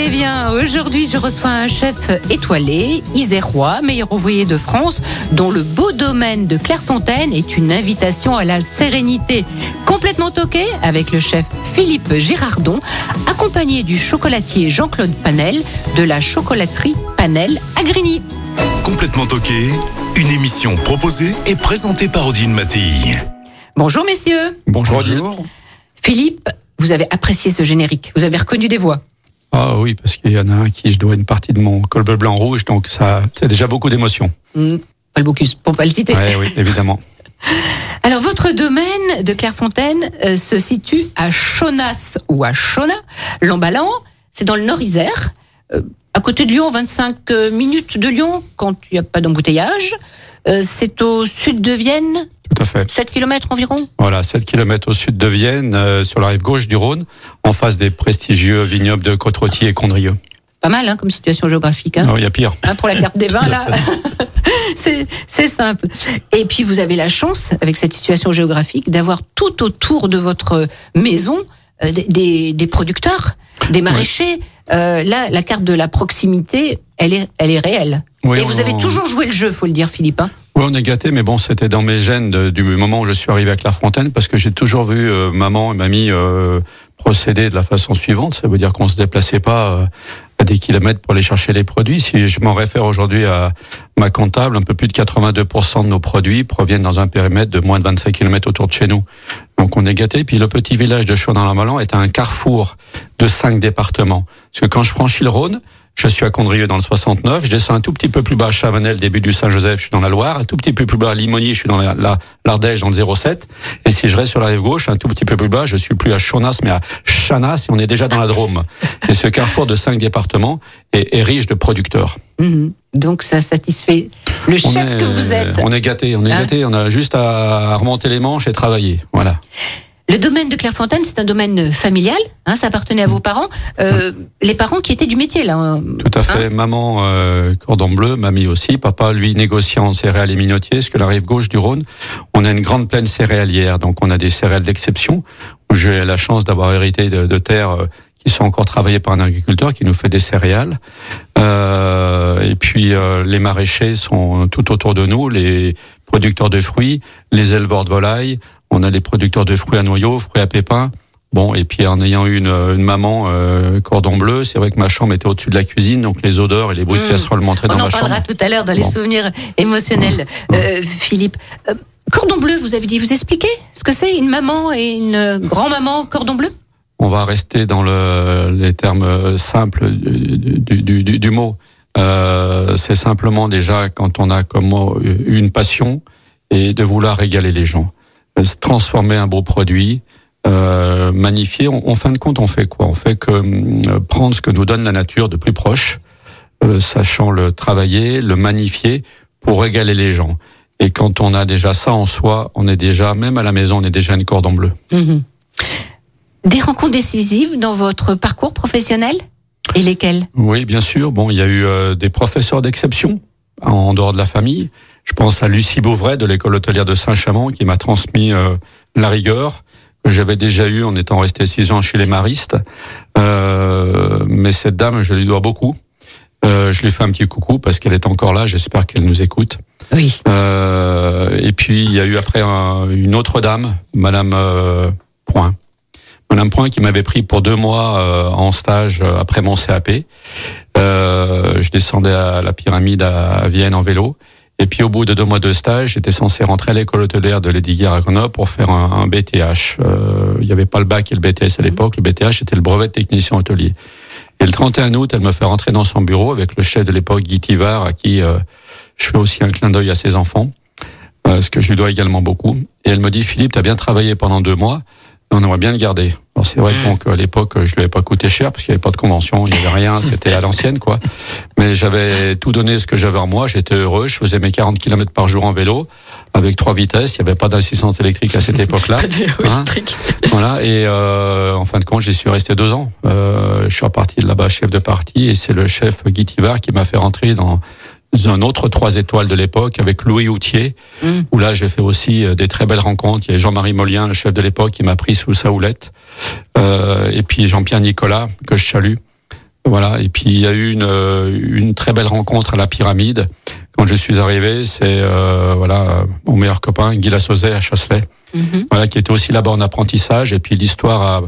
Allez bien. Aujourd'hui, je reçois un chef étoilé, isérois, meilleur ouvrier de France, dont le beau domaine de Clairefontaine est une invitation à la sérénité. Complètement toqué avec le chef Philippe Girardon, accompagné du chocolatier Jean-Claude Panel de la chocolaterie Panel à Grigny. Complètement toqué, une émission proposée et présentée par Odile Mattei. Bonjour messieurs. Bonjour. Philippe, vous avez apprécié ce générique. Vous avez reconnu des voix. Ah oui, parce qu'il y en a un qui je dois une partie de mon col bleu blanc rouge, donc ça, c'est déjà beaucoup d'émotions. Hmm, Paul Bocuse, pour pas le citer. Ouais, oui, évidemment. Alors, votre domaine de Clairefontaine euh, se situe à Chonas ou à Chona, l'emballant. C'est dans le Nord-Isère, euh, à côté de Lyon, 25 minutes de Lyon, quand il n'y a pas d'embouteillage. Euh, c'est au sud de Vienne, Tout à fait. 7 km environ. Voilà, 7 km au sud de Vienne, euh, sur la rive gauche du Rhône, en face des prestigieux vignobles de Côte-Rôtie et Condrieu. Pas mal hein, comme situation géographique. Hein. Non, il y a pire. Hein, pour la carte des vins, là, c'est simple. Et puis, vous avez la chance, avec cette situation géographique, d'avoir tout autour de votre maison euh, des- producteurs, des maraîchers. Euh, là, la carte de la proximité, elle est, elle est réelle. Oui, Et vous avez toujours joué le jeu, faut le dire, Philippe. hein. Oui, on est gâté, mais bon, c'était dans mes gènes de- du moment où je suis arrivé à Clairefontaine, parce que j'ai toujours vu euh, maman et mamie euh, procéder de la façon suivante. Ça veut dire qu'on se déplaçait pas euh, à des kilomètres pour aller chercher les produits. Si je m'en réfère aujourd'hui à ma comptable, un peu plus de 82% de nos produits proviennent dans un périmètre de moins de 25 km autour de chez nous. Donc on est gâté. Puis le petit village de Chaudan-la-Malan est un carrefour de cinq départements. Parce que quand je franchis le Rhône, je suis à Condrieu dans le 69, je descends un tout petit peu plus bas à Chavanel, début du Saint-Joseph, je suis dans la Loire, un tout petit peu plus bas à Limonier, je suis dans la- la- l'Ardèche dans le 07, et si je reste sur la rive gauche, un tout petit peu plus bas, je suis plus à Chonas, mais à Chanas, et on est déjà dans la Drôme. Et ce carrefour de cinq départements est, est riche de producteurs. Mhm. Donc, ça satisfait le chef est- que vous êtes. On est gâté, on est Hein gâté, on a juste à remonter les manches et travailler. Voilà. Le domaine de Clairefontaine, c'est un domaine familial. Hein, ça appartenait à vos parents. Euh, les parents qui étaient du métier, là. hein. Tout à fait. Maman, euh, cordon bleu, mamie aussi. Papa, lui, négociant en céréales et minotiers. Parce que la rive gauche du Rhône, on a une grande plaine céréalière. Donc, on a des céréales d'exception. J'ai la chance d'avoir hérité de, de terres euh, qui sont encore travaillées par un agriculteur qui nous fait des céréales. Euh, et puis, euh, les maraîchers sont tout autour de nous. Les producteurs de fruits, les éleveurs de volailles. On a les producteurs de fruits à noyaux, fruits à pépins. Bon, et puis en ayant eu une, une maman euh, cordon bleu, c'est vrai que ma chambre était au-dessus de la cuisine, donc les odeurs et les bruits de Mm. casserole montraient On dans en ma parlera chambre. tout à l'heure dans les Bon. souvenirs émotionnels. Euh, Philippe, Euh, cordon bleu, vous avez dit, vous expliquez ce que c'est une maman et une grand-maman cordon bleu? On va rester dans le, les termes euh, simples du, du, du- du- du mot. Euh, c'est simplement déjà quand on a comme une passion et de vouloir régaler les gens, Euh, transformer un beau produit. Euh, magnifier. En, en fin de compte, on fait quoi? On fait que hum, prendre ce que nous donne la nature de plus proche, euh, sachant le travailler, le magnifier pour régaler les gens. Et quand on a déjà ça en soi, on est déjà, même à la maison, on est déjà une cordon bleu. Mhm. Des rencontres décisives dans votre parcours professionnel? Et lesquelles? Oui, bien sûr. Bon, il y a eu euh, des professeurs d'exception en dehors de la famille. Je pense à Lucie Beauvray de l'école hôtelière de Saint-Chamond qui m'a transmis euh, la rigueur que j'avais déjà eu en étant resté six ans chez les maristes. Euh, mais cette dame, je lui dois beaucoup. Euh, je lui fais un petit coucou parce qu'elle est encore là. J'espère qu'elle nous écoute. Oui. Euh, et puis il y a eu après un- une autre dame, Madame euh, Point. Madame Point qui m'avait pris pour deux mois euh, en stage après mon CAP. Euh, je descendais à la pyramide à Vienne en vélo. Et puis au bout de deux mois de stage, j'étais censé rentrer à l'école hôtelière de Lesdiguières à Grenoble pour faire un, un BTH. Euh, il n'y avait pas le bac et le BTS à l'époque. Le BTH était le brevet de technicien hôtelier. Et le 31 août, elle me fait rentrer dans son bureau avec le chef de l'époque, Guy Tivard, à qui euh, je fais aussi un clin d'œil à ses enfants, euh, ce que je lui dois également beaucoup. Et elle me dit, Philippe, tu as bien travaillé pendant deux mois, On aimerait bien le garder. Alors c'est vrai donc à l'époque je lui avais pas coûté cher parce qu'il n'y avait pas de convention, il n'y avait rien, c'était à l'ancienne quoi. Mais j'avais tout donné ce que j'avais en moi, j'étais heureux, je faisais mes 40 km par jour en vélo avec trois vitesses, il n'y avait pas d'assistance électrique à cette époque-là. Hein voilà et euh, en fin de compte j'y suis resté deux ans. Euh, je suis reparti de là-bas chef de parti et c'est le chef Guy Tivard qui m'a fait rentrer dans un autre trois étoiles de l'époque avec Louis Houtier, Mm. où là j'ai fait aussi euh, des très belles rencontres. Il y a Jean-Marie Molien, le chef de l'époque, qui m'a pris sous sa houlette, euh, et puis Jean-Pierre Nicolas que je salue. Voilà. Et puis il y a eu une, euh, une très belle rencontre à la pyramide. Quand je suis arrivé, c'est euh, voilà mon meilleur copain Guy Lassauzet à Chasselet, Mhm. voilà qui était aussi là-bas en apprentissage. Et puis l'histoire a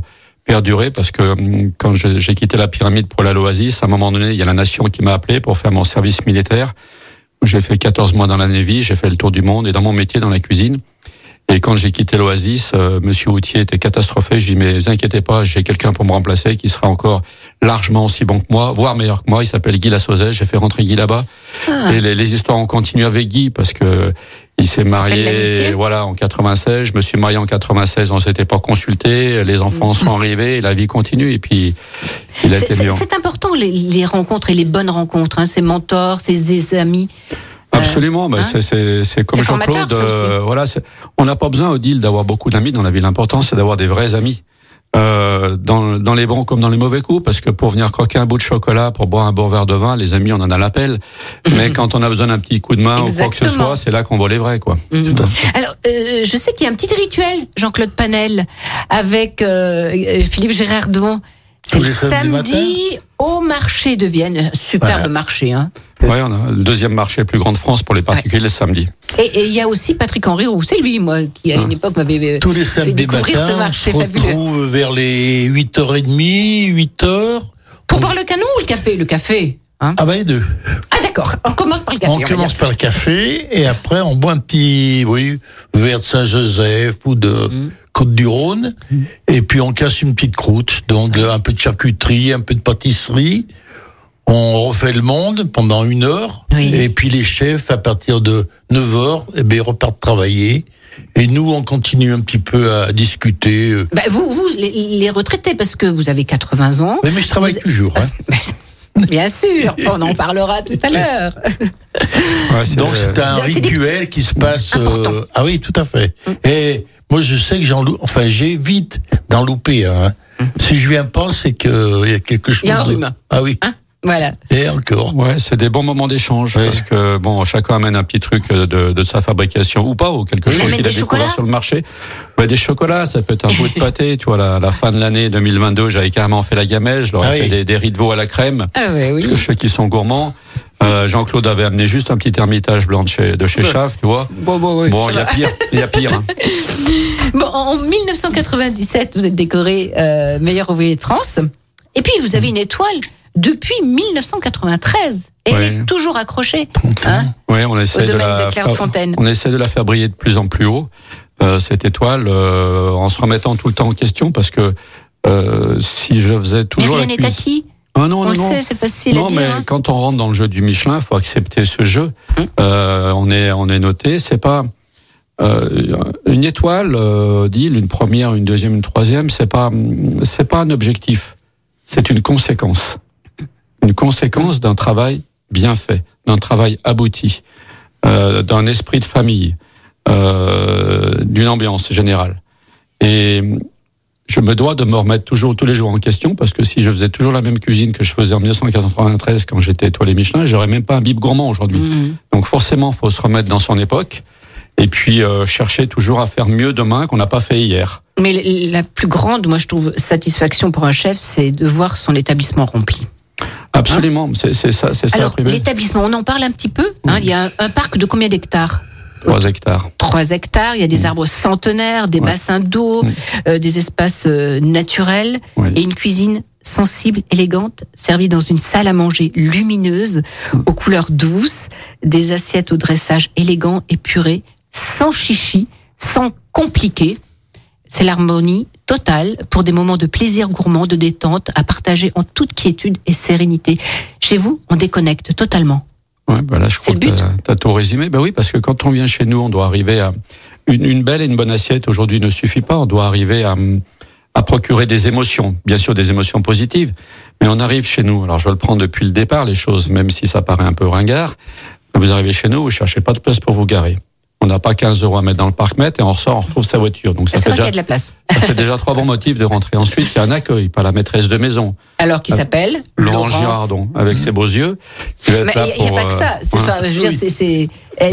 perduré parce que hum, quand j'ai quitté la pyramide pour la l'Oasis, à un moment donné, il y a la nation qui m'a appelé pour faire mon service militaire. J'ai fait 14 mois dans la Navy, j'ai fait le tour du monde et dans mon métier, dans la cuisine. Et quand j'ai quitté l'Oasis, euh, Monsieur Houtier était catastrophé. Je dis mais vous inquiétez pas, j'ai quelqu'un pour me remplacer qui sera encore largement aussi bon que moi, voire meilleur que moi. Il s'appelle Guy Lassauzet. J'ai fait rentrer Guy là-bas. Ah. Et les, les histoires ont continué avec Guy parce que il s'est marié, voilà, en 96. Je me suis marié en 96. On s'était pas consulté. Les enfants sont arrivés. Et la vie continue. Et puis il a C'est- été C'est important les, les rencontres et les bonnes rencontres, hein, ses mentors, ses, amis. Absolument, bah, hein c'est- comme Jean-Claude. euh, voilà, on n'a pas besoin, Odile, d'avoir beaucoup d'amis dans la vie. L'important, c'est d'avoir des vrais amis. Euh, dans, dans les bons comme dans les mauvais coups, parce que pour venir croquer un bout de chocolat, pour boire un bon verre de vin, les amis, on en a l'appel. Mais quand on a besoin d'un petit coup de main ou quoi que ce soit, c'est là qu'on voit les vrais, quoi. Mhm. Alors, euh, je sais qu'il y a un petit rituel, Jean-Claude Panel, avec euh, euh, Philippe Gérardon. C'est le samedi au marché de Vienne. Superbe marché. Hein. Ouais, on a le deuxième marché le plus grand de France pour les particuliers le samedi. Et il y a aussi Patrick Henry Roux. C'est lui, moi, qui à une Hein. époque m'avait euh, Tous les samedis découvrir ce on se retrouve vers les 8h30, 8h. Pour boire le canon ou le café? Le café. Hein Ah bah les deux. ah d'accord, on commence par le café. on commence par le café et après on boit un petit oui, verre de Saint-Joseph ou de Mm. Côte-du-Rhône et puis on casse une petite croûte, donc un peu de charcuterie, un peu de pâtisserie. On refait le monde pendant une heure Oui. et puis les chefs à partir de 9 heures eh ben, ils repartent travailler et nous on continue un petit peu à discuter. euh. Bah, vous, vous les, les retraités, parce que vous avez 80 ans. Oui, mais je travaille Vous- toujours. Hein. Bah, Bien sûr, on en parlera tout à l'heure. Ouais, Donc c'est un rituel qui se passe. Euh, ah oui, tout à fait. Et moi je sais que j'en lou- enfin j'évite d'en louper hein. Si je viens pas, c'est que il y a quelque chose. Il y a un de- rhume. Ah oui. Voilà. Et encore. Ouais, c'est des bons moments d'échange Ouais. parce que bon, chacun amène un petit truc de, de sa fabrication ou pas ou quelque chose qu'il a des découvert chocolats sur le marché. Ouais, des chocolats, ça peut être un bout de pâté. Tu vois, la, la fin de l'année 2022, j'avais carrément fait la gamelle. Je leur ai Ah fait oui. des, des riz de veau à la crème Ah ouais, oui. parce que je sais qu'ils sont gourmands. Euh, Jean-Claude avait amené juste un petit ermitage blanc de chez, de chez Chaff, tu vois. Bon, bon, oui. Bon, ça il y a pire, il y a pire. hein. Bon, en 1997, vous êtes décoré euh, meilleur ouvrier de France. Et puis, vous avez une étoile depuis 1993. Et elle Ouais. est toujours accrochée. Hein Ouais, on essaie Au de la de on essaie de la faire briller de plus en plus haut euh, cette étoile euh, en se remettant tout le temps en question parce que euh, si je faisais Mais toujours rien la n'est acquis. Ah non, On non, non. sait, c'est facile non, à dire. mais hein. quand on rentre dans le jeu du Michelin, il faut accepter ce jeu. Hum. Euh, on est on est noté. C'est pas euh, une étoile, euh, dit une première, une deuxième, une troisième. C'est pas c'est pas un objectif. C'est une conséquence. Une conséquence d'un travail bien fait, d'un travail abouti, euh, d'un esprit de famille, euh, d'une ambiance générale. Et je me dois de me remettre toujours tous les jours en question parce que si je faisais toujours la même cuisine que je faisais en 1993 quand j'étais étoilé Michelin, j'aurais même pas un bib gourmand aujourd'hui. Mhm. Donc forcément, faut se remettre dans son époque et puis euh, chercher toujours à faire mieux demain qu'on n'a pas fait hier. Mais la plus grande, moi, je trouve, satisfaction pour un chef, c'est de voir son établissement rempli. Absolument, c'est c'est ça, c'est ça la Alors, l'établissement, on en parle un petit peu. hein, Il y a un, un parc de combien d'hectares? 3 hectares. 3 hectares, il y a des arbres centenaires, des Ouais. bassins d'eau, Mm. euh, des espaces euh, naturels et une cuisine sensible, élégante, servie dans une salle à manger lumineuse, aux couleurs douces, des assiettes au dressage élégant, épuré, sans chichi, sans compliqué. C'est l'harmonie totale pour des moments de plaisir gourmand, de détente, à partager en toute quiétude et sérénité. Chez vous, on déconnecte totalement. Ouais, bah là, je crois le que t'as- t'as tout résumé. Ben oui, parce que quand on vient chez nous, on doit arriver à une, une belle et une bonne assiette. Aujourd'hui, ne suffit pas. On doit arriver à, à procurer des émotions, bien sûr des émotions positives. Mais on arrive chez nous. Alors, je vais le prendre depuis le départ, les choses, même si ça paraît un peu ringard. Vous arrivez chez nous, vous cherchez pas de place pour vous garer. On n'a pas 15 euros à mettre dans le parc-mètre et on ressort, on retrouve sa voiture. Donc ça fait, déjà, de la place. ça fait déjà trois bons motifs de rentrer. Ensuite, il y a un accueil, pas la maîtresse de maison. Alors qui Ah, s'appelle Laurent. Girardon, avec ses beaux yeux. Mais il n'y a, pas que euh, ça. C'est, voilà. enfin, je veux dire, c'est, c'est,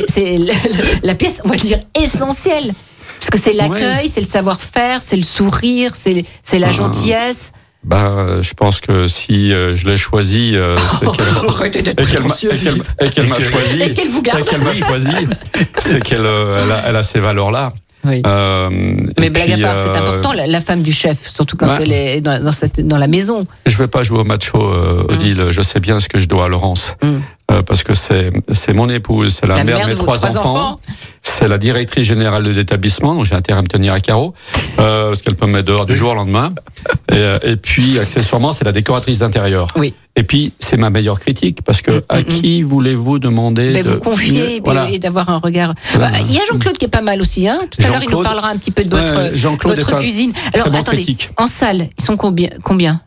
c'est la, pièce, on va dire, essentielle. Parce que c'est l'accueil, c'est le savoir-faire, c'est le sourire, c'est, c'est la Ah. gentillesse. Ben, euh, je pense que si euh, je l'ai choisi, euh, c'est qu'elle Arrêtez d'être et qu'elle m'a- choisi. Et qu'elle vous garde. et qu'elle m'a choisi, c'est qu'elle elle a, elle a ces valeurs-là. Oui. Euh, Mais blague puis, à part, c'est important, la, la femme du chef, surtout quand Ouais. elle est dans, dans, cette- dans la maison. Je vais pas jouer au macho, euh, Odile. Je sais bien ce que je dois à Laurence. Mm. Euh, parce que c'est c'est mon épouse, c'est la, mère de mes trois enfants. C'est la directrice générale de l'établissement, donc j'ai intérêt à me tenir à carreau, euh, parce qu'elle peut me mettre dehors du jour au lendemain. Et, euh, et puis, accessoirement, c'est la décoratrice d'intérieur. Oui. Et puis, c'est ma meilleure critique, parce que à mm, mm. qui voulez-vous demander Ben, de vous confier et, puis- Voilà. et d'avoir un regard. Bah, Il y a Jean-Claude qui est pas mal aussi. Hein Tout à l'heure, il nous parlera un petit peu de votre, cuisine. Alors, bon attendez, critique. en salle, ils sont combien, combien?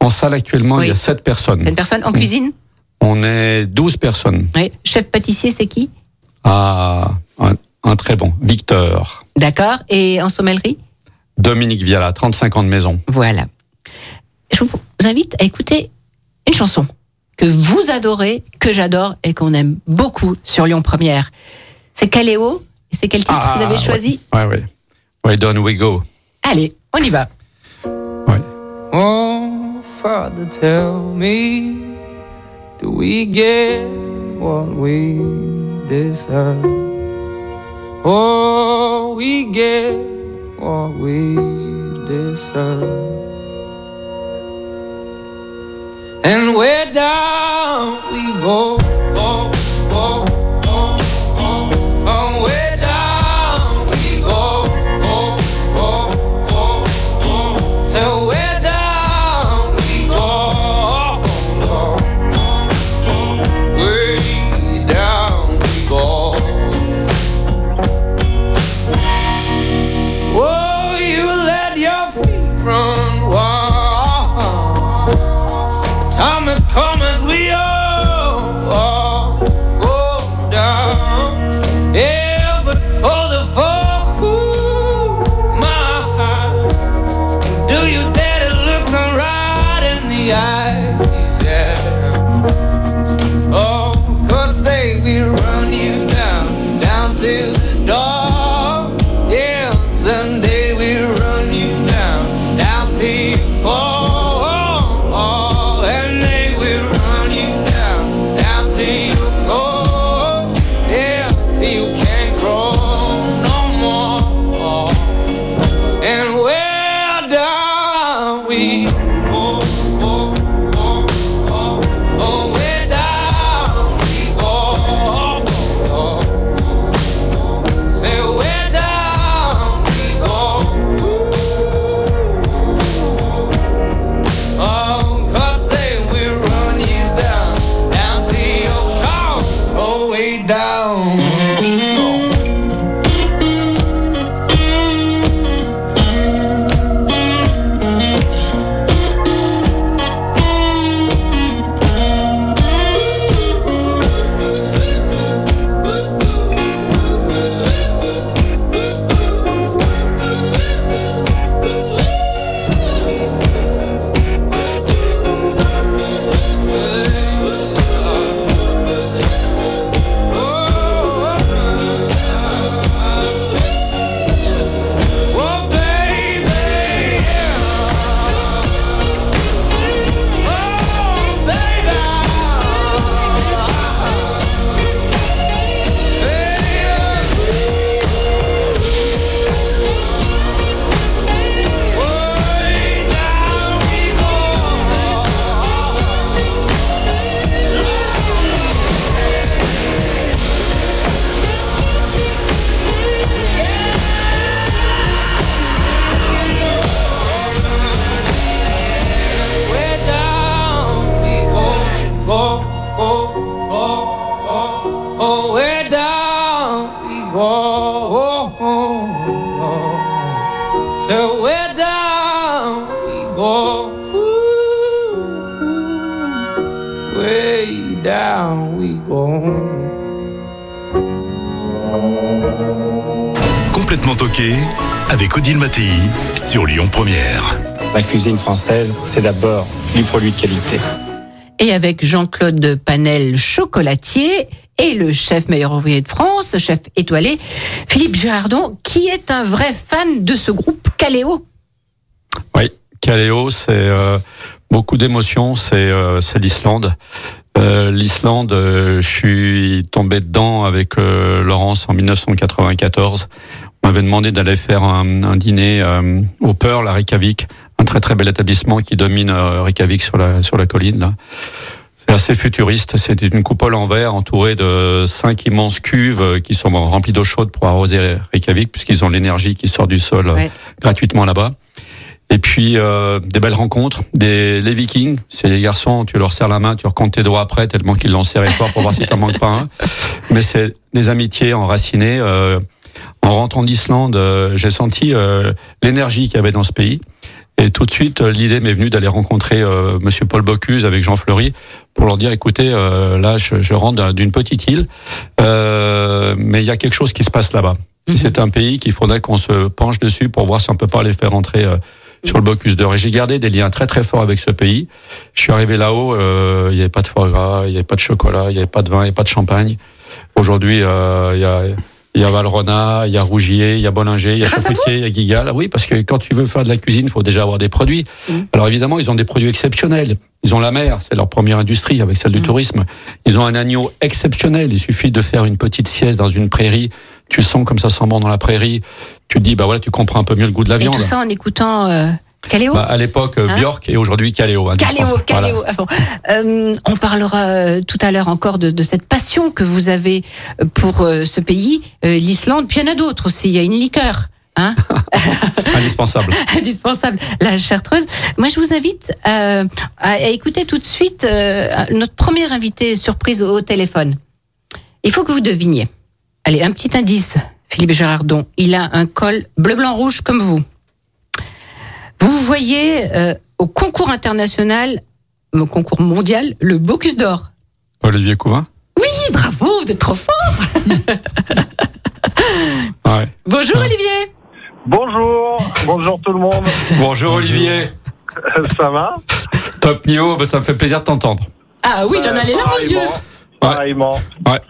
En salle, actuellement, il y a sept personnes. C'est une personne en cuisine? On est 12 personnes. Oui. Chef pâtissier, c'est qui? Ah, un, un très bon. Victor. D'accord. Et en sommellerie? Dominique Viala, 35 ans de maison. Voilà. Je vous invite à écouter une chanson que vous adorez, que j'adore et qu'on aime beaucoup sur Lyon Première. C'est Caléo. Et c'est quel titre vous avez ouais. choisi Ouais, ouais. Why don't we go? Allez, on y va. Ouais. Oh, Father, tell me, do we get what we deserve? Oh, we get what we deserve. And where down we go, oh, oh, cuisine française, c'est d'abord du produit de qualité. Et avec Jean-Claude Panel, chocolatier, et le chef meilleur ouvrier de France, chef étoilé, Philippe Girardon, qui est un vrai fan de ce groupe Caléo. Oui, Caléo, c'est euh, beaucoup d'émotions, c'est euh, l'Islande. Euh, L'Islande, euh, je suis tombé dedans avec euh, Laurence en 1994. On m'avait demandé d'aller faire un, un dîner euh, au Pearl à Reykjavik, un très très bel établissement qui domine euh, Reykjavik sur la sur la colline là. C'est assez futuriste. C'est une coupole en verre entourée de cinq immenses cuves euh, qui sont remplies d'eau chaude pour arroser Reykjavik, puisqu'ils ont l'énergie qui sort du sol euh, Ouais. gratuitement là-bas. Et puis euh, des belles rencontres, des les Vikings, c'est les garçons, tu leur serres la main, tu recomptes tes doigts après tellement qu'ils l'ont serré fort pour voir si t'en manques pas un. Mais c'est des amitiés enracinées. euh, en rentrant d'Islande, euh, j'ai senti l'énergie qu'il y avait dans ce pays. Et tout de suite, euh, l'idée m'est venue d'aller rencontrer euh, Monsieur Paul Bocuse avec Jean Fleury pour leur dire écoutez, euh, là, je, je rentre d'un- d'une petite île, euh, mais il y a quelque chose qui se passe là-bas. Et C'est un pays qu'il faudrait qu'on se penche dessus pour voir si on peut pas les faire entrer euh, sur le Bocuse d'Or. Et j'ai gardé des liens très très forts avec ce pays. Je suis arrivé là-haut, euh, il n'y avait pas de foie gras, il n'y avait pas de chocolat, il n'y avait pas de vin, il n'y avait pas de champagne. Aujourd'hui, euh, il y a il y a Valrhona, il y a Rougier, il y a Bollinger, il y a Chapoutier, il y a Guigal. Oui, parce que quand tu veux faire de la cuisine, il faut déjà avoir des produits. Alors évidemment, ils ont des produits exceptionnels. Ils ont la mer, c'est leur première industrie avec celle du tourisme. Ils ont un agneau exceptionnel. Il suffit de faire une petite sieste dans une prairie. Tu sens comme ça sent bon dans la prairie. Tu te dis, bah voilà, tu comprends un peu mieux le goût de la Et viande. tout ça en écoutant euh, Caléo Bah, à l'époque, Hein Björk et aujourd'hui Caléo. Caléo. Voilà. Caléo. Euh, on parlera euh, tout à l'heure encore de, de cette passion que vous avez euh, pour euh, ce pays, l'Islande. Puis il y en a d'autres aussi. Il y a une liqueur. Hein Indispensable. indispensable, la chartreuse. Moi, je vous invite à, à écouter tout de suite notre premier invité surprise au, téléphone. Il faut que vous deviniez. Allez, un petit indice, Philippe Gérardon. Il a un col bleu, blanc, rouge comme vous. Vous voyez euh, au concours international, au concours mondial, le Bocuse d'Or. Olivier Couvin. Oui, bravo, vous êtes trop fort. Ouais. Bonjour Olivier. Bonjour, bonjour tout le monde. Bonjour Olivier. Ça va? Top niveau, bah, ça me fait plaisir de t'entendre. Ah oui, il en a les larmes aux yeux. Pareillement. Ouais.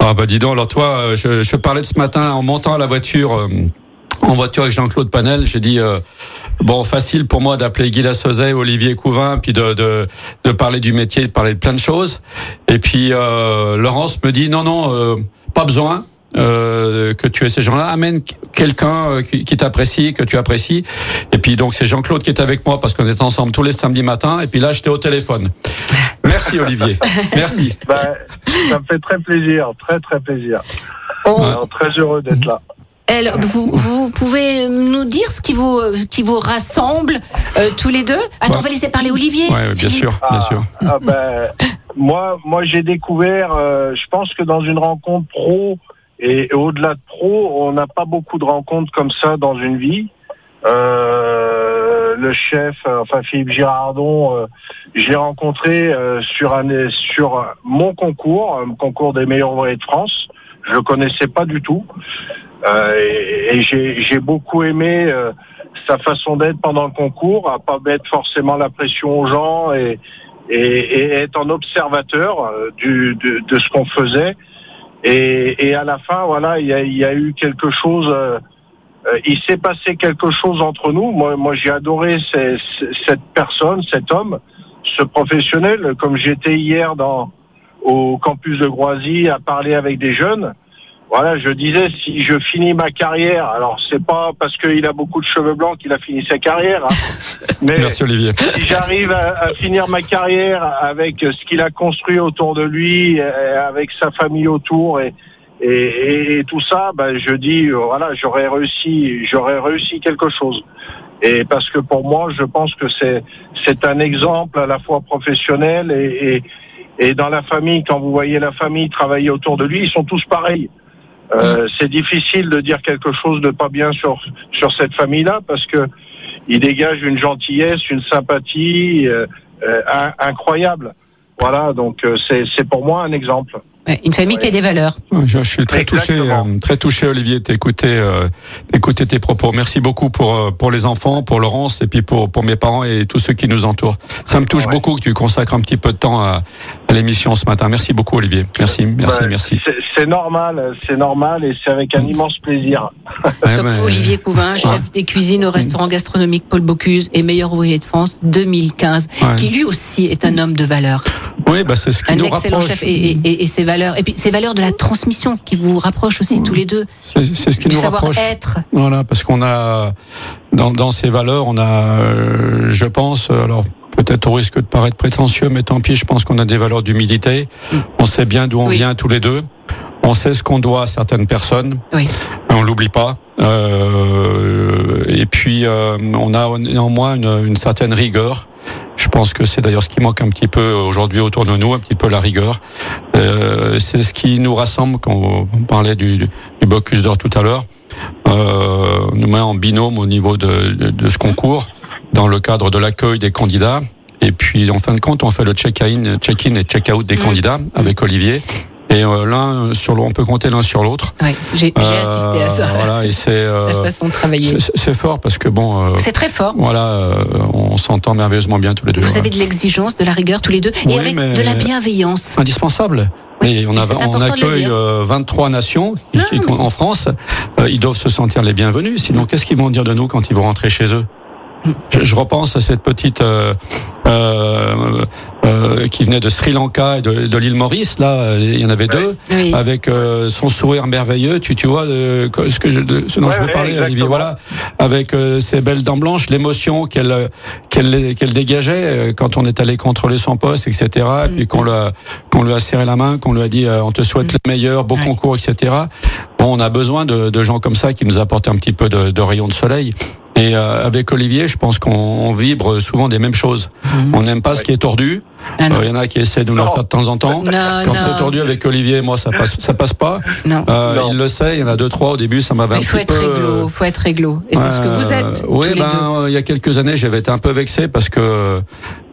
Ah bah dis donc, alors toi, euh, je, je parlais de ce matin en montant à la voiture, euh, en voiture avec Jean-Claude Panel, j'ai dit, euh, bon, facile pour moi d'appeler Guy Lassauzet, Olivier Couvin, puis de, de, de parler du métier, de parler de plein de choses. Et puis euh, Laurence me dit, non, non, euh, pas besoin. euh, que tu aies ces gens-là, amène quelqu'un euh, qui, qui t'apprécie, que tu apprécies. Et puis donc c'est Jean-Claude qui est avec moi parce qu'on est ensemble tous les samedis matins. Et puis là j'étais au téléphone. Merci Olivier. Merci. Ben, ça me fait très plaisir, très très plaisir. Alors, très heureux d'être là. Alors, vous, vous pouvez nous dire ce qui vous, qui vous rassemble euh, tous les deux? Attends, Ouais. on va laisser parler Olivier. Ouais, bien sûr, bien sûr. Ah, ben, moi, moi j'ai découvert, euh, je pense que dans une rencontre pro et au-delà de pro, on n'a pas beaucoup de rencontres comme ça dans une vie. Euh, le chef, enfin Philippe Girardon, euh, l'ai rencontré euh, sur un sur mon concours, un concours des meilleurs ouvriers de France. Je le connaissais pas du tout et, et j'ai beaucoup aimé euh, sa façon d'être pendant le concours, à pas mettre forcément la pression aux gens et et, et être en observateur euh, du, de, de ce qu'on faisait. Et, et à la fin, voilà, il y a, y a eu quelque chose. euh, euh, il s'est passé quelque chose entre nous. Moi, moi j'ai adoré cette personne, cet homme, ce professionnel. Comme j'étais hier dans au campus de Groisy à parler avec des jeunes. Voilà, je disais si je finis ma carrière, alors c'est pas parce qu'il a beaucoup de cheveux blancs qu'il a fini sa carrière, hein, mais Merci Olivier. si j'arrive à, à finir ma carrière avec ce qu'il a construit autour de lui, euh, avec sa famille autour et, et, et- et tout ça, ben, je dis euh, voilà, j'aurais réussi, j'aurais réussi quelque chose. Et parce que pour moi, je pense que c'est c'est un exemple à la fois professionnel et, et, Et dans la famille, quand vous voyez la famille travailler autour de lui, ils sont tous pareils. Euh, C'est difficile de dire quelque chose de pas bien sur sur cette famille-là parce que il dégage une gentillesse, une sympathie euh, euh, in- incroyable. Voilà, donc euh, c'est pour moi un exemple. Ouais, une famille qui a des valeurs. Je, je suis très touché, Exactement. euh, très touché, Olivier, d'écouter, euh, d'écouter tes propos. Merci beaucoup pour euh, pour les enfants, pour Laurence et puis pour pour mes parents et tous ceux qui nous entourent. Ça me touche Ouais. beaucoup que tu consacres un petit peu de temps à, à l'émission ce matin. Merci beaucoup, Olivier. Merci, merci, Ouais, merci. c'est- normal, c'est normal et c'est avec un immense plaisir. Ouais, Donc, Olivier Couvin, chef des cuisines au restaurant gastronomique Paul Bocuse et meilleur ouvrier de France 2015, Ouais. qui lui aussi est un homme de valeur. Oui, bah c'est ce qui Un nous excellent rapproche. chef et, et, et ses valeurs. Et puis ses valeurs de la transmission qui vous rapprochent aussi tous les deux. C'est ce qui nous rapproche. savoir-être. Voilà, parce qu'on a dans, dans ces valeurs, on a, euh, je pense, alors peut-être au risque de paraître prétentieux, mais tant pis, je pense qu'on a des valeurs d'humilité. On sait bien d'où on Oui. vient tous les deux. On sait ce qu'on doit à certaines personnes. Oui. On l'oublie pas. Euh, et puis euh, on a néanmoins une, une certaine rigueur. Je pense que c'est d'ailleurs ce qui manque un petit peu aujourd'hui autour de nous, un petit peu la rigueur. Euh, c'est ce qui nous rassemble quand on parlait du, du, du Bocuse d'or tout à l'heure. Euh, nous met en binôme au niveau de, de, de ce concours dans le cadre de l'accueil des candidats. Et puis en fin de compte, on fait le check-in, check-in et check-out des Mm. candidats avec Olivier. Et euh, l'un sur l'autre, on peut compter l'un sur l'autre. Oui, j'ai Euh, assisté à ça. Voilà, et c'est euh, La façon de travailler. c'est- fort parce que bon, euh, C'est très fort. voilà, euh, on s'entend merveilleusement bien tous les deux. Vous avez de l'exigence, de la rigueur tous les deux, Oui, et avec de la bienveillance. indispensable. Oui, et on, a, on accueille dire. euh, 23 nations qui- Non, qui- mais- en France. Euh, ils doivent se sentir les bienvenus. Sinon, qu'est-ce qu'ils vont dire de nous quand ils vont rentrer chez eux? Je, je repense à cette petite euh, euh, euh, qui venait de Sri Lanka et de, de l'île Maurice. Là, il y en avait deux. Oui. avec euh, son sourire merveilleux. Tu, tu vois euh, ce que je, de- ce dont Ouais, je veux ouais, parler, exactement. Olivier. Voilà, avec euh, ses belles dents blanches, l'émotion qu'elle euh, qu'elle qu'elle dégageait euh, quand on est allé contrôler son poste, etc. Et puis qu'on lui a qu'on lui a serré la main, qu'on lui a dit euh, on te souhaite le meilleur, beau Ouais. concours, etc. Bon, on a besoin de, de gens comme ça qui nous apportent un petit peu de, de rayon de soleil. Et euh, avec Olivier, je pense qu'on on vibre souvent des mêmes choses. On n'aime pas ce qui est tordu. Ah Euh. Il y en a qui essaient de nous le faire de temps en temps. Non, Quand c'est tordu avec Olivier, moi ça passe, ça passe pas. Non. Euh, Non. il le sait, il y en a deux trois au début, ça m'avait un Il faut petit être peu. réglo, faut être réglo. Et c'est ce que vous êtes, Euh, oui, tous les ben, deux. euh, il y a quelques années, j'avais été un peu vexé parce que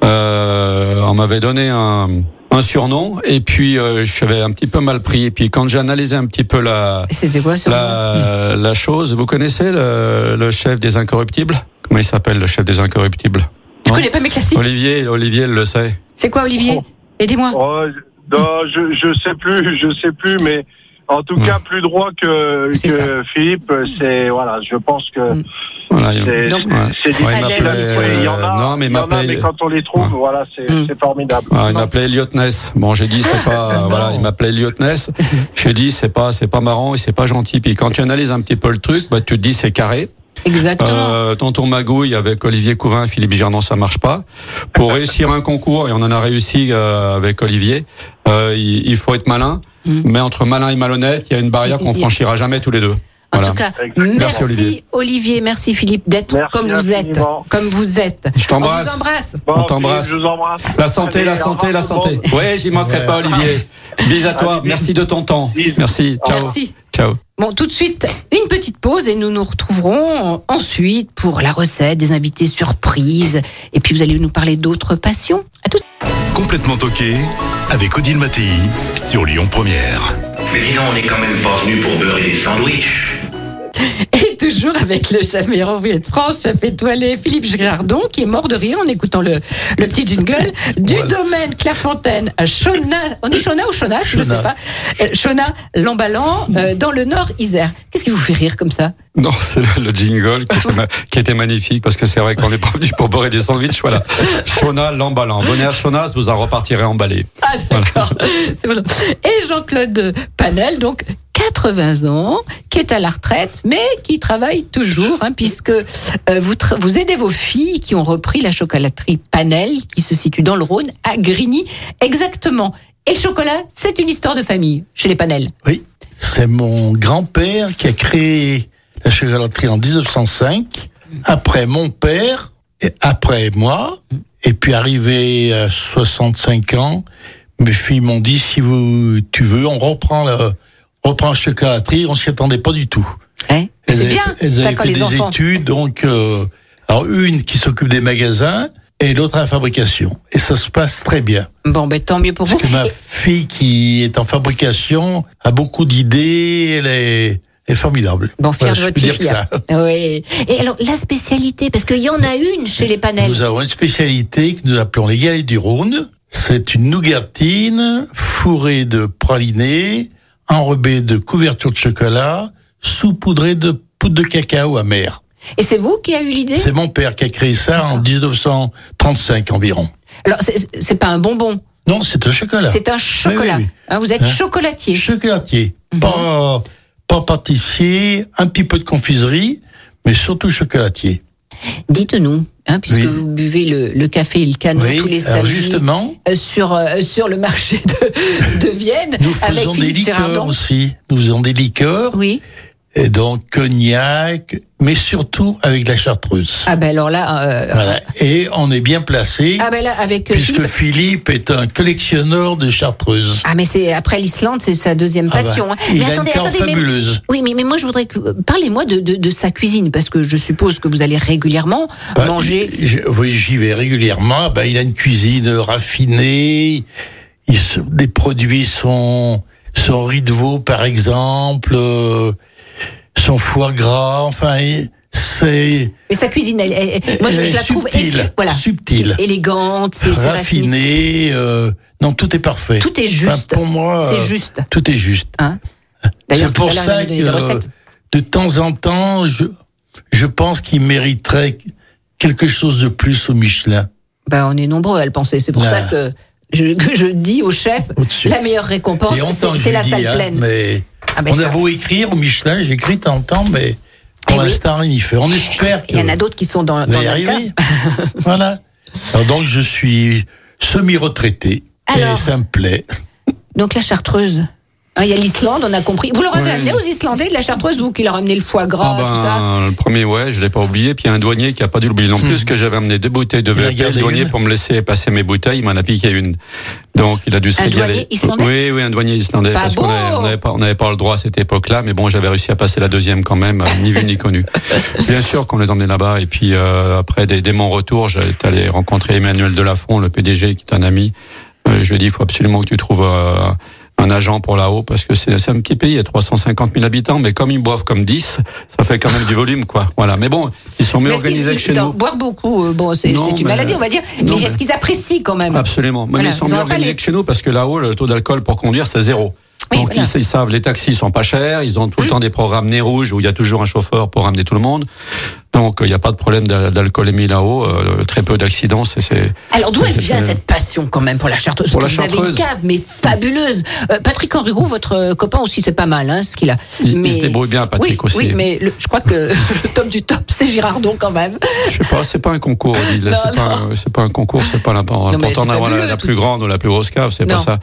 euh, on m'avait donné un, un surnom et puis euh, j'avais un petit peu mal pris. Et puis quand j'ai analysé un petit peu la C'était quoi sur la, la chose, vous connaissez le, le chef des incorruptibles? Comment il s'appelle le chef des incorruptibles? Je Non? connais pas mes classiques. Olivier, Olivier le sait. C'est quoi, Olivier? Oh. Aidez-moi. Oh, non, je je sais plus, je sais plus, mais en tout Ouais. cas plus droit que, que Philippe. C'est voilà, je pense que Mm. Voilà, il- c'est Donc, c'est- ouais. Ouais, il difficile. y en a, euh, non, mais il il y en a, mais quand on les trouve, Ouais. voilà, c'est Mm. c'est formidable. Ah, il m'appelait Elliot Ness. Bon, j'ai dit c'est pas voilà, il m'appelait Elliot Ness. J'ai dit c'est pas c'est pas marrant et c'est pas gentil. Puis quand tu analyses un petit peu le truc, bah tu te dis c'est carré. Exactement. Euh, tonton Magouille avec Olivier Couvin, Philippe Gernon, ça marche pas. Pour réussir un concours et on en a réussi euh, avec Olivier, euh, il, il faut être malin. Mm. Mais entre malin et malhonnête, il y a une barrière qu'on franchira jamais tous les deux. En Voilà. tout cas, Exactement. merci, Olivier. Olivier. merci Philippe d'être Merci comme vous êtes, comme vous êtes. Je t'embrasse. On vous embrasse. Bon, On t'embrasse. Philippe, Je vous embrasse. La santé, Allez, la santé, la santé. Oui, j'y manquerai pas, Olivier. Bis à toi. Allez, bis. Merci de ton temps. Merci. Ciao. Merci. Ciao. Bon, tout de suite, une petite pause et nous nous retrouverons ensuite pour la recette, des invités surprises. Et puis vous allez nous parler d'autres passions. À tout Complètement toqué avec Odile Mattei sur Lyon Première. Mais dis on n'est quand même pas venu pour beurrer des sandwichs. Et toujours avec le chef meilleur ouvrier de France, chef étoilé Philippe Girardon, qui est mort de rire en écoutant le, le petit jingle du domaine Clairefontaine à Chona. On dit Chona ou Chonas, je ne sais pas. Euh, Chona, Lamballan, euh, dans le Nord Isère. Qu'est-ce qui vous fait rire comme ça? Non, c'est le, le jingle qui était, ma- qui était magnifique parce que c'est vrai qu'on n'est pas venu pour beurrer des sandwichs. Voilà. Shona l'emballant. À Chonas, vous en repartirez emballé. Ah d'accord. Et Jean-Claude Panel, donc 80 ans, qui est à la retraite, mais qui travaille toujours, hein, puisque euh, vous, vous aidez vos filles qui ont repris la chocolaterie Panel, qui se situe dans le Rhône, à Grigny, exactement. Et le chocolat, c'est une histoire de famille chez les Panel. Oui, c'est mon grand-père qui a créé la chocolaterie en 1905, après mon père, et après moi, et puis arrivé à 65 ans, mes filles m'ont dit si vous, tu veux, on reprend la, reprend chocolaterie. On s'y attendait pas du tout. Ouais. Elles avaient bien, elles ça, avaient quand fait des enfants. études, donc euh, alors une qui s'occupe des magasins et l'autre à la fabrication. Et ça se passe très bien. Bon, ben tant mieux pour vous. Parce que ma fille qui est en fabrication a beaucoup d'idées. Elle est, elle est formidable. Bon, fier Voilà, de votre fille. ça. Oui. Et alors, la spécialité, parce qu'il y en a une chez les panels. Nous avons une spécialité que nous appelons les galettes du Rhône. C'est une nougatine fourrée de pralinés, enrobée de couverture de chocolat, saupoudrée de poudre de cacao amer. Et c'est vous qui a eu l'idée? C'est mon père qui a créé ça en 1935 environ. Alors, c'est pas un bonbon, Non, c'est un chocolat. c'est un chocolat. Oui, oui, oui. Hein, vous êtes Hein chocolatier. Chocolatier. Mhm. Pas, pas pâtissier, un petit peu de confiserie, mais surtout chocolatier. Dites-nous, hein, puisque Oui. vous buvez le, le café et le canon Oui, tous les samedis justement, euh, sur, euh, sur le marché de, de Vienne nous avec faisons des liqueurs aussi. Nous faisons des liqueurs. Oui. Et donc cognac, mais surtout avec la chartreuse. Ah ben alors là, euh, Voilà. Et on est bien placé, ah ben là avec euh, puisque Philippe. Philippe est un collectionneur de chartreuses. Ah mais c'est après l'Islande, c'est sa deuxième Ah bah, passion. hein. il mais a attendez, une mais- fabuleuse. oui, mais, mais moi je voudrais que parlez-moi de, de, de sa cuisine parce que je suppose que vous allez régulièrement Bah, manger. je- oui, j'y vais régulièrement. Bah, il a une cuisine raffinée. Il se- les produits sont son riz de veau, par exemple, euh, son foie gras. Enfin, c'est Mais sa cuisine, elle, elle- elle- moi je, Elle je est la trouve subtile, élégante, voilà, subtile. élégante, c'est c'est raffiné. raffiné. euh, non, tout est parfait. Tout est juste. Enfin, pour moi, C'est euh, juste. Tout est juste. Hein C'est pour ça que de temps en temps, je, je pense qu'il mériterait quelque chose de plus au Michelin. Ben, on est nombreux à le penser. C'est pour Là. ça que je, que je dis au chef, la meilleure récompense, c'est la salle hein, pleine. Mais Ah ben on ça. a beau écrire au Michelin, j'écris tant temps, mais pour Eh oui. l'instant, rien n'y fait. On espère Il y en a d'autres qui sont dans, dans le cas. arriver. voilà. Alors donc, je suis semi-retraité. Et ça me plaît. Donc la chartreuse. Hein, Il y a l'Islande, on a compris. Vous leur avez Oui. amené aux Islandais de la chartreuse, vous qui leur amenez le foie gras, Ah ben, tout ça le premier, ouais, je l'ai pas oublié. Puis il y a un douanier qui a pas dû l'oublier non plus, parce que j'avais amené deux bouteilles de Hmm. Il a VP. Le douanier, une. pour me laisser passer mes bouteilles, il m'en a piqué une. Donc il a dû se Un régaler. douanier islandais Oui, oui, un douanier islandais. Pas parce qu'on n'avait pas, pas le droit à cette époque-là, mais bon, j'avais réussi à passer la deuxième quand même, euh, ni vu ni connu. Bien sûr qu'on les emmenait là-bas. Et puis euh, après, dès, dès mon retour, j'étais allé rencontrer Emmanuel Delafont, le PDG, qui est un ami. Euh, je lui ai dit, il faut absolument que tu trouves euh, un agent pour là-haut, parce que c'est un petit pays, il y a 350 000 habitants, mais comme ils boivent comme 10, ça fait quand même du volume, quoi. Voilà. Mais bon, ils sont mieux Mais organisés que chez non, nous. Boire beaucoup, euh, bon, c'est une maladie, on va dire. non, mais mais- est-ce qu'ils apprécient quand même? Absolument. Mais Voilà, ils sont mieux organisés que chez nous parce que là-haut, le taux d'alcool pour conduire, c'est zéro. Oui, Donc voilà. ils, ils savent, les taxis sont pas chers, ils ont tout le temps des programmes nez rouge où il y a toujours un chauffeur pour ramener tout le monde. Donc il n'y a pas de problème d'a- d'alcoolémie là-haut, euh, très peu d'accidents. Alors d'où elle vient cette passion quand même pour la chartreuse Pour la Vous avez une cave, mais fabuleuse. Euh, Patrick Henriot, votre euh, copain aussi, c'est pas mal, hein, ce qu'il a. Il- il se débrouille bien, Patrick, oui, aussi. Oui, mais le- je crois que le top du top, c'est Girardon quand même. Je sais pas, c'est pas un concours, c'est, pas pas un concours, c'est pas l'important mais d'avoir la, plus grande ou la plus grosse cave, c'est pas ça.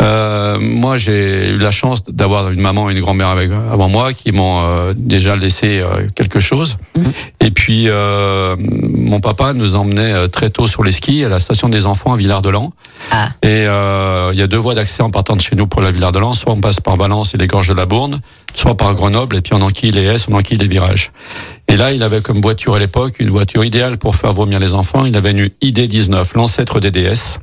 Euh, moi, j'ai eu la chance d'avoir une maman et une grand-mère avec, avant moi qui m'ont euh, déjà laissé euh, quelque chose. Mhm. Et puis, euh, mon papa nous emmenait très tôt sur les skis à la station des enfants à Villard-de-Lans. Ah. Et il y a deux voies d'accès en partant de chez nous pour la Villard-de-Lans. Soit on passe par Valence et les gorges de la Bourne, soit par Grenoble et puis on enquille les S, on enquille les virages. Et là, il avait comme voiture à l'époque une voiture idéale pour faire vomir les enfants. Il avait une ID19, l'ancêtre des DS.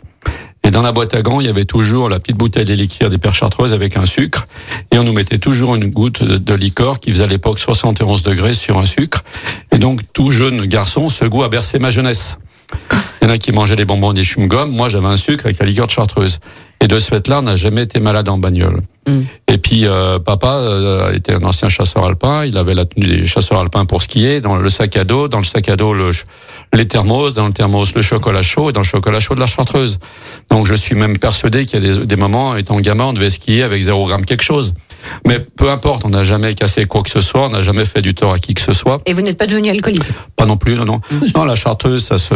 Et dans la boîte à gants, il y avait toujours la petite bouteille liqueurs des Pères Chartreuses avec un sucre. Et on nous mettait toujours une goutte de, de liqueur qui faisait à l'époque 71 degrés sur un sucre. Et donc, tout jeune garçon, ce goût a bercé ma jeunesse. Il y en a qui mangeaient des bonbons des chewing-gums. Moi, j'avais un sucre avec la liqueur de Chartreuse. Et de ce fait-là, on n'a jamais été malade en bagnole. Mm. Et puis, euh, papa euh, était un ancien chasseur alpin. Il avait la tenue des chasseurs alpins pour skier. Dans le sac à dos, dans le sac à dos, le, les thermos, dans le thermos, le chocolat chaud, et dans le chocolat chaud de la Chartreuse. Donc, je suis même persuadé qu'il y a des, des moments, étant gamin, on devait skier avec 0 gramme quelque chose. Mais peu importe, on n'a jamais cassé quoi que ce soit, on n'a jamais fait du tort à qui que ce soit. Et vous n'êtes pas devenu alcoolique? Pas non plus, non, non. Non, la chartreuse, ça se,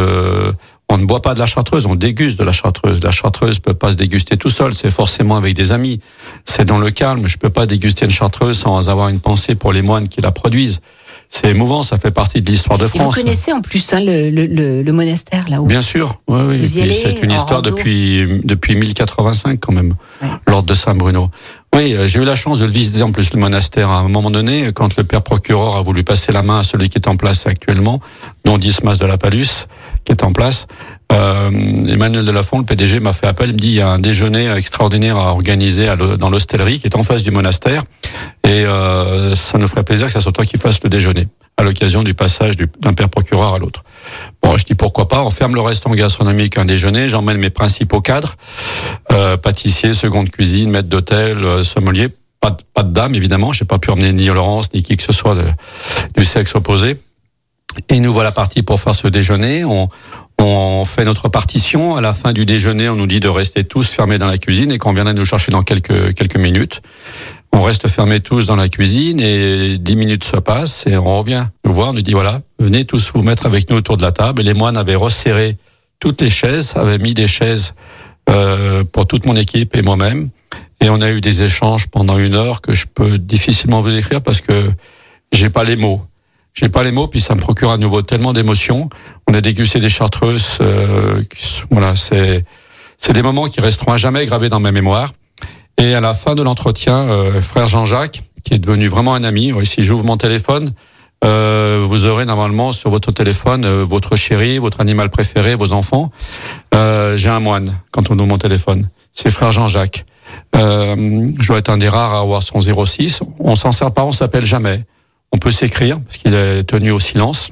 on ne boit pas de la chartreuse, on déguste de la chartreuse. La chartreuse peut pas se déguster tout seul, c'est forcément avec des amis. C'est dans le calme. Je peux pas déguster une chartreuse sans avoir une pensée pour les moines qui la produisent. c'est émouvant, ça fait partie de l'histoire de Et vous France. connaissez en plus hein, le, le, le, monastère là-haut. Bien sûr, oui, oui. C'est une histoire rando depuis depuis 1085 quand même, Ouais. l'ordre de Saint Bruno. Oui, euh, j'ai eu la chance de le visiter en plus le monastère à un moment donné quand le père procureur a voulu passer la main à celui qui est en place actuellement, dont Dismas de la Palus, qui est en place. Euh, Emmanuel de Lafont, le PDG, m'a fait appel. Il me dit il y a un déjeuner extraordinaire à organiser dans l'hostellerie qui est en face du monastère, et euh, ça nous ferait plaisir que ça soit toi qui fasses le déjeuner à l'occasion du passage du- d'un père procureur à l'autre. Bon, je dis pourquoi pas. On ferme le restaurant gastronomique un déjeuner. J'emmène mes principaux cadres euh, pâtissier, seconde cuisine, maître d'hôtel, euh, sommelier. Pas de, pas de dame évidemment. J'ai pas pu emmener ni Laurence ni qui que ce soit de- du sexe opposé. Et nous voilà partis pour faire ce déjeuner. On, on fait notre partition. À la fin du déjeuner, on nous dit de rester tous fermés dans la cuisine et qu'on viendrait nous chercher dans quelques quelques minutes. On reste fermés tous dans la cuisine et dix minutes se passent et on revient nous voir. On nous dit voilà, venez tous vous mettre avec nous autour de la table. Et les moines avaient resserré toutes les chaises, avaient mis des chaises euh, pour toute mon équipe et moi-même. Et on a eu des échanges pendant une heure que je peux difficilement vous décrire parce que j'ai pas les mots. J'ai pas les mots, puis ça me procure à nouveau tellement d'émotions. On a dégusté des chartreuses. euh, voilà, c'est c'est des moments qui resteront à jamais gravés dans ma mémoire. Et à la fin de l'entretien, euh, frère Jean-Jacques, qui est devenu vraiment un ami, si j'ouvre mon téléphone, euh, vous aurez normalement sur votre téléphone euh, votre chéri, votre animal préféré, vos enfants. Euh, J'ai un moine quand on ouvre mon téléphone. C'est frère Jean-Jacques. Je dois être un des rares à avoir son 06. On s'en sert pas, on s'appelle jamais. On peut s'écrire parce qu'il est tenu au silence.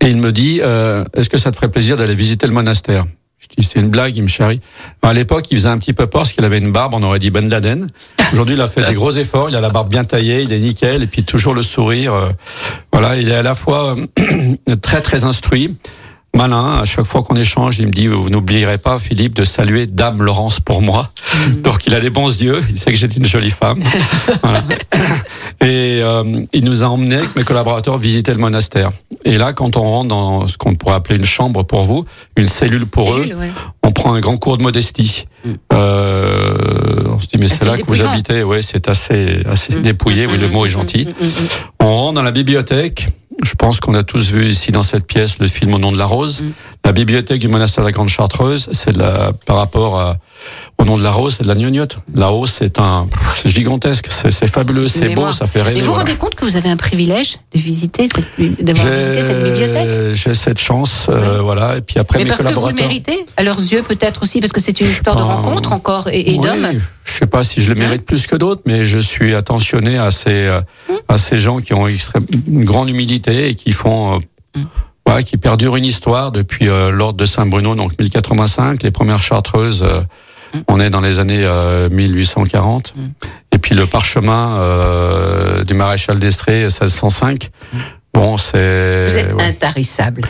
Et il me dit, euh, est-ce que ça te ferait plaisir d'aller visiter le monastère? Je dis, c'est une blague, il me charrie. À l'époque, il faisait un petit peu peur parce qu'il avait une barbe, on aurait dit Ben Laden. Aujourd'hui, il a fait des gros efforts, il a la barbe bien taillée, il est nickel, et puis toujours le sourire. euh, voilà, il est à la fois euh, très très instruit, malin. À chaque fois qu'on échange, il me dit, vous n'oublierez pas, Philippe, de saluer Dame Laurence pour moi. Donc il a des bons yeux, il sait que j'étais une jolie femme. Voilà. Et euh, il nous a emmenés avec mes collaborateurs visiter le monastère. Et là, quand on rentre dans ce qu'on pourrait appeler une chambre pour vous, une cellule pour Cellule, eux, ouais. on prend un grand cours de modestie. Euh, on se dit mais c'est là que vous habitez, ouais, c'est assez assez Mm. dépouillé, oui, le Mm, mot est mm, gentil. mm, mm, mm. On rentre dans la bibliothèque. Je pense qu'on a tous vu ici dans cette pièce le film Au nom de la rose. Mm. La bibliothèque du monastère de la Grande Chartreuse, c'est par rapport à, au nom de la rose, c'est de la gnognotte. La rose, c'est un, c'est gigantesque, c'est c'est fabuleux, c'est beau, ça fait rêver. Et vous vous rendez compte que vous avez un privilège de visiter cette, d'avoir visité cette bibliothèque? J'ai cette chance, euh, voilà. Et puis après Mais mes parce que vous le méritez, à leurs yeux peut-être aussi, parce que c'est une histoire de pas- rencontre encore et, et Oui, d'hommes. Je sais pas si je le mérite plus que d'autres, mais je suis attentionné à ces euh, à ces gens qui ont extrême- une grande humilité et qui font euh, voilà, qui perdurent une histoire depuis euh, l'ordre de Saint-Bruno, donc 1085, les premières chartreuses. Euh, On est dans les années euh, 1840. Et puis le parchemin euh, du maréchal d'Estrée, 1605. Bon, c'est. Vous êtes ouais. intarissable.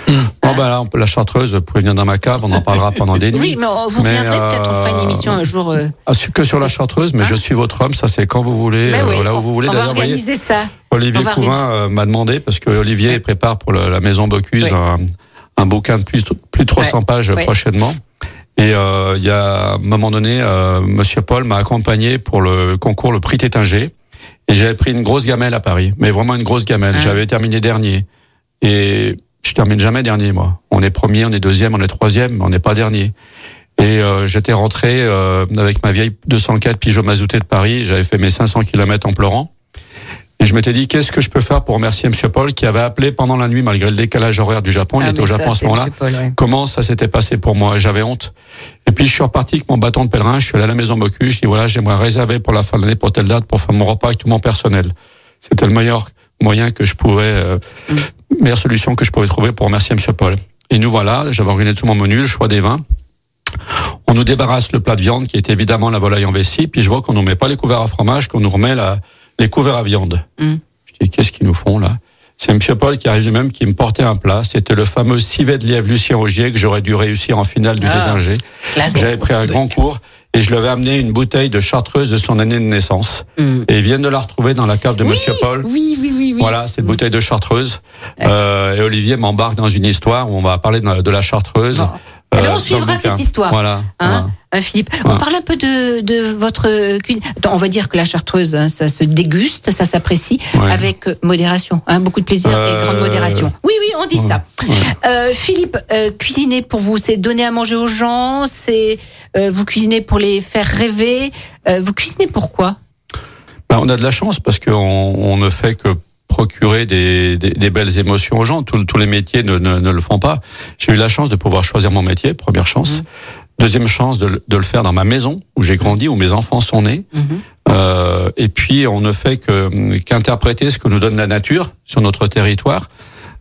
Bon, bah là, on peut- la chartreuse, vous pouvez venir dans ma cave, on en parlera pendant des nuits. Oui, mais on- vous reviendrez peut-être, on fera une euh, émission un jour. euh, ah, que sur la chartreuse, mais je suis votre homme, ça c'est quand vous voulez, ben euh, voilà où on- vous voulez. On va D'ailleurs, vous voyez, organiser ça. Olivier Couvin euh, m'a demandé, parce que Olivier prépare pour le- la maison Bocuse un, un bouquin de plus, plus de 300 Ouais. pages prochainement. Et euh, il y a un moment donné, euh, Monsieur Paul m'a accompagné pour le concours le prix Tétinger. Et j'avais pris une grosse gamelle à Paris, mais vraiment une grosse gamelle. Ah. J'avais terminé dernier. Et je termine jamais dernier, moi. On est premier, on est deuxième, on est troisième, mais on n'est pas dernier. Et euh, j'étais rentré euh, avec ma vieille 204 Peugeot Mazouté de Paris. J'avais fait mes 500 km en pleurant. Et je m'étais dit, qu'est-ce que je peux faire pour remercier Monsieur Paul qui avait appelé pendant la nuit, malgré le décalage horaire du Japon. Il Ah, était au Japon à ce moment-là. Ouais. Comment ça s'était passé pour moi? J'avais honte. Et puis je suis reparti avec mon bâton de pèlerin. Je suis allé à la maison Bocuse. Je dis voilà, j'aimerais réserver pour la fin de l'année pour telle date pour faire mon repas avec tout mon personnel. C'était le meilleur moyen que je pouvais, euh, meilleure solution que je pouvais trouver pour remercier Monsieur Paul. Et nous voilà. J'avais organisé tout mon menu, le choix des vins. On nous débarrasse le plat de viande qui est évidemment la volaille en vessie. Puis je vois qu'on nous met pas les couverts à fromage, qu'on nous remet la, les couverts à viande. Mm. Je dis qu'est-ce qu'ils nous font là? C'est Monsieur Paul qui arrive lui-même qui me portait un plat. C'était le fameux civet de lièvre Lucien Augier que j'aurais dû réussir en finale du Ah. J'avais pris un grand cours et je lui avais amené une bouteille de chartreuse de son année de naissance. Mm. Et ils viennent de la retrouver dans la cave de Monsieur Paul. Oui, oui, oui, oui. Voilà, cette bouteille de chartreuse. Euh, et Olivier m'embarque dans une histoire où on va parler de la, chartreuse. Euh, on suivra cette histoire. Voilà. Hein, voilà. hein, Philippe, on parle un peu de, de votre cuisine. Attends, On va dire que la chartreuse, hein, ça se déguste, ça s'apprécie Ouais. avec euh, modération, hein, beaucoup de plaisir et Euh, grande modération. Oui, oui, on dit ouais, ça. Euh, Philippe, euh, cuisiner pour vous, c'est donner à manger aux gens, c'est euh, vous cuisinez pour les faire rêver. Euh, vous cuisinez pourquoi Ben, on a de la chance parce qu'on on ne fait que procurer des, des, des belles émotions aux gens. Tous, tous les métiers ne, ne, ne le font pas. J'ai eu la chance de pouvoir choisir mon métier, première chance. Deuxième chance de, le- de le faire dans ma maison où j'ai grandi, où mes enfants sont nés. Euh, et puis on ne fait que qu'interpréter ce que nous donne la nature sur notre territoire,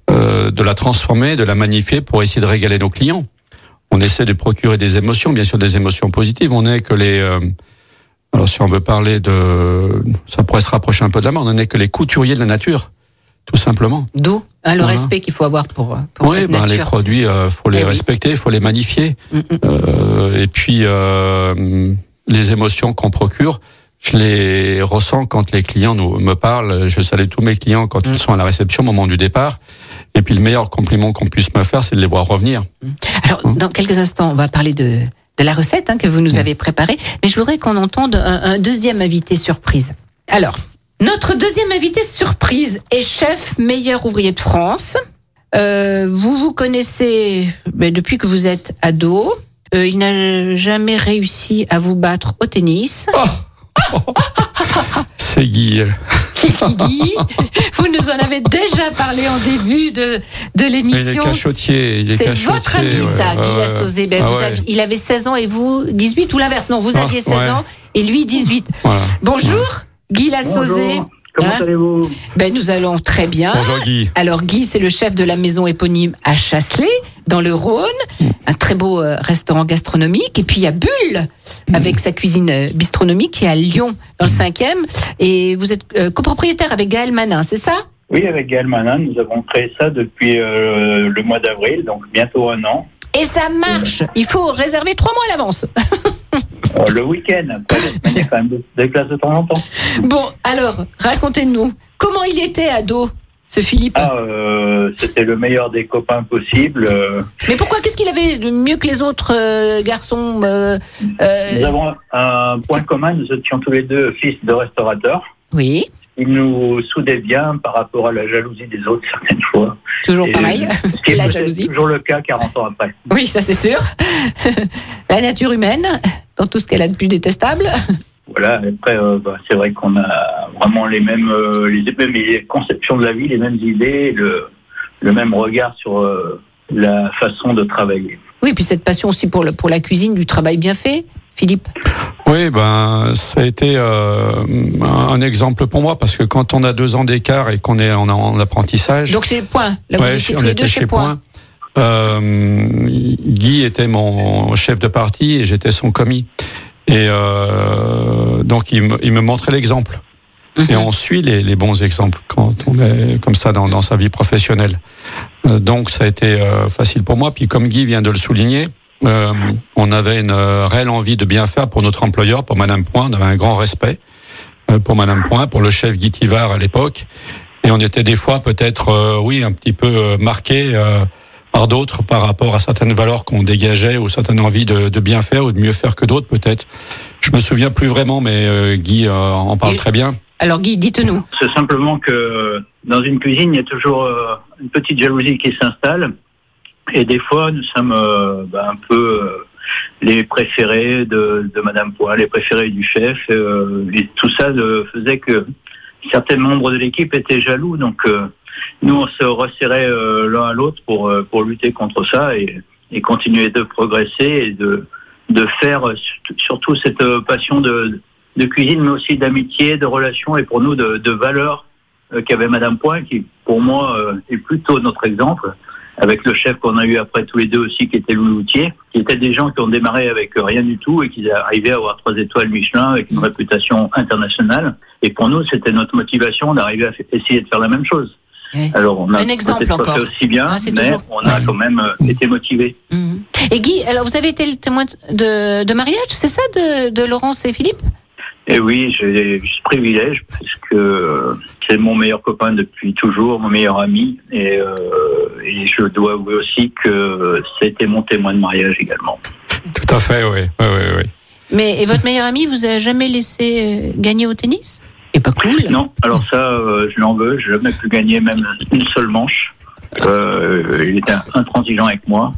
euh, de la transformer, de la magnifier pour essayer de régaler nos clients. On essaie de procurer des émotions, bien sûr des émotions positives. On est que les euh, alors si on veut parler de, ça pourrait se rapprocher un peu de la main. On n'est que les couturiers de la nature, tout simplement. D'où? Hein, le Voilà. respect qu'il faut avoir pour, pour Oui, cette ben, nature. les produits, euh, faut les Eh oui. respecter, faut les magnifier. Mm, mm. Euh, et puis euh, les émotions qu'on procure, je les ressens quand les clients nous me parlent. Je salue tous mes clients quand Mm. ils sont à la réception au moment du départ. Et puis le meilleur compliment qu'on puisse me faire, c'est de les voir revenir. Alors, dans quelques instants, on va parler de, de la recette hein, que vous nous avez préparée, mais je voudrais qu'on entende un, un deuxième invité surprise. Alors, notre deuxième invité surprise est chef meilleur ouvrier de France. Euh, vous vous connaissez ben, depuis que vous êtes ado. Euh, il n'a jamais réussi à vous battre au tennis. C'est Guy. euh, Guy, vous nous en avez déjà parlé en début de, de Il est l'émission. cachotier. C'est votre ami, ouais, ça, Guy Lassauzé. Ben, Ah ouais. il avait 16 ans et vous 18 ou l'inverse Non, vous Ah, aviez 16 ouais. ans et lui 18. Voilà. Bonjour, Guy Lassauzé. Bonjour. Comment Hein allez-vous Ben, nous allons très bien. Bonjour Guy. Alors Guy, c'est le chef de la maison éponyme à Chasselet, dans le Rhône, un très beau euh, restaurant gastronomique. Et puis il y a Bulle, avec sa cuisine euh, bistronomique, qui est à Lyon, dans le 5e. Et vous êtes euh, copropriétaire avec Gaël Manin, c'est ça? Oui, avec Gaël Manin, nous avons créé ça depuis euh, le mois d'avril, donc bientôt un an. Et ça marche Il faut réserver trois mois à l'avance. Euh, le week-end, après, la semaine, il y a quand même des- classes de temps en temps. Bon, alors, racontez-nous, comment il était ado, ce Philippe Ah, euh, c'était le meilleur des copains possible. euh, Mais pourquoi Qu'est-ce qu'il avait de mieux que les autres garçons Nous avons un point commun, nous étions tous les deux fils de restaurateurs. Oui, Il nous soudait bien par rapport à la jalousie des autres certaines fois. toujours Et, pareil, ce qui est la jalousie. toujours le cas 40 ans après. Oui, ça c'est sûr. la nature humaine, dans tout ce qu'elle a de plus détestable. Voilà, après, euh, bah, c'est vrai qu'on a vraiment les mêmes, euh, les mêmes conceptions de la vie, les mêmes idées, le, le même regard sur euh, la façon de travailler. Oui, puis cette passion aussi pour, le, pour la cuisine, du travail bien fait, Philippe. Oui, ben ça a été euh, un exemple pour moi parce que quand on a deux ans d'écart et qu'on est en, en apprentissage, Donc chez Point, là vous Ouais, étiez tous les deux chez, chez Point. Point. Euh, Guy était mon chef de parti et j'étais son commis. Et euh, donc il me, il me montrait l'exemple. Mhm. Et on suit les, les bons exemples quand on est comme ça dans, dans sa vie professionnelle. Euh, donc ça a été euh, facile pour moi. Puis comme Guy vient de le souligner, euh, on avait une réelle envie de bien faire pour notre employeur, pour Madame Point. On avait un grand respect euh, pour Madame Point, pour le chef Guy Tivard à l'époque. Et on était des fois peut-être, euh, oui, un petit peu marqué euh, par d'autres par rapport à certaines valeurs qu'on dégageait ou certaines envies de, de bien faire ou de mieux faire que d'autres peut-être. Je me souviens plus vraiment, mais euh, Guy euh, en parle Et- très bien. Alors Guy, dites-nous. C'est simplement que dans une cuisine, il y a toujours euh, une petite jalousie qui s'installe. Et des fois, nous sommes euh, bah, un peu euh, les préférés de, de Madame Poix, les préférés du chef. euh, et tout ça euh, faisait que certains membres de l'équipe étaient jaloux. Donc, euh, nous, on se resserrait euh, l'un à l'autre pour, euh, pour lutter contre ça et, et continuer de progresser et de, de faire euh, surtout- cette passion de, de cuisine, mais aussi d'amitié, de relations et pour nous de, de valeurs qu'avait Madame Point, qui pour moi est plutôt notre exemple, avec le chef qu'on a eu après tous les deux aussi, qui était Louis Loutier, qui étaient des gens qui ont démarré avec rien du tout et qui arrivaient à avoir trois étoiles Michelin avec une réputation internationale. Et pour nous, c'était notre motivation d'arriver à essayer de faire la même chose. Ouais. Alors on a Un exemple pas encore. fait aussi bien, Ah, c'est mais toujours- on a Ouais. quand même euh, été motivés. Mhm. Et Guy, alors vous avez été le témoin de, de mariage, c'est ça, de, de Laurence et Philippe? Et oui, j'ai ce privilège parce que euh, c'est mon meilleur copain depuis toujours, mon meilleur ami. Et, euh, et je dois avouer aussi que c'était mon témoin de mariage également. Tout à fait, oui. oui, oui, oui. Mais et votre meilleur ami vous a jamais laissé gagner au tennis? Et pas cool. Non, alors ça, euh, je l'en veux. J'ai jamais pu gagner même une seule manche. Euh, il était intransigeant avec moi.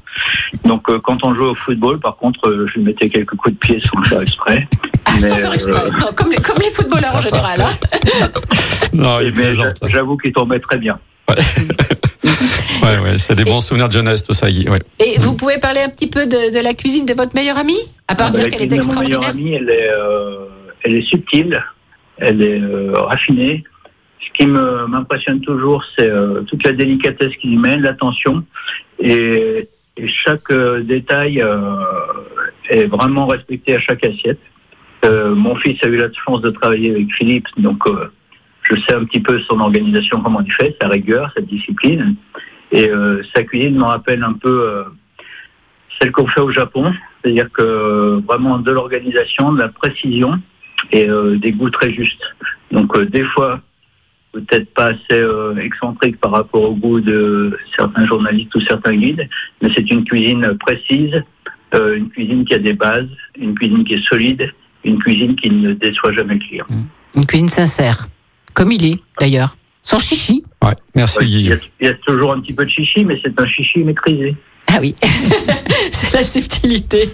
Donc euh, quand on jouait au football, par contre, euh, je lui mettais quelques coups de pied sans le faire exprès. Mais, Sans faire exprès. euh, Non, comme, les, comme les footballeurs en général. hein. Non, il mais plaisante. j'a- j'avoue qu'il tombait très bien. Ouais, ouais, c'est des bons souvenirs de jeunesse, tout ça, Guy. Ouais. Et vous pouvez parler un petit peu de, de la cuisine de votre meilleur ami? À part dire La qu'elle est extraordinaire. ami, elle est, euh, elle est subtile, elle est euh, raffinée. Ce qui m'impressionne toujours, c'est euh, toute la délicatesse qu'il y met, l'attention, et, chaque euh, détail est vraiment respecté à chaque assiette. Mon fils a eu la chance de travailler avec Philippe, donc je sais un petit peu son organisation, comment il fait, sa rigueur, sa discipline. Et sa cuisine me rappelle un peu celle qu'on fait au Japon, c'est-à-dire que vraiment de l'organisation, de la précision et euh, des goûts très justes. Donc euh, des fois, peut-être pas assez euh, excentrique par rapport au goût de certains journalistes ou certains guides, mais c'est une cuisine précise, euh, une cuisine qui a des bases, une cuisine qui est solide, une cuisine qui ne déçoit jamais le client. Une cuisine sincère. Comme il est, d'ailleurs. Sans chichi. Ouais, merci, il, y a, il y a toujours un petit peu de chichi, mais c'est un chichi maîtrisé. Ah oui. C'est la subtilité.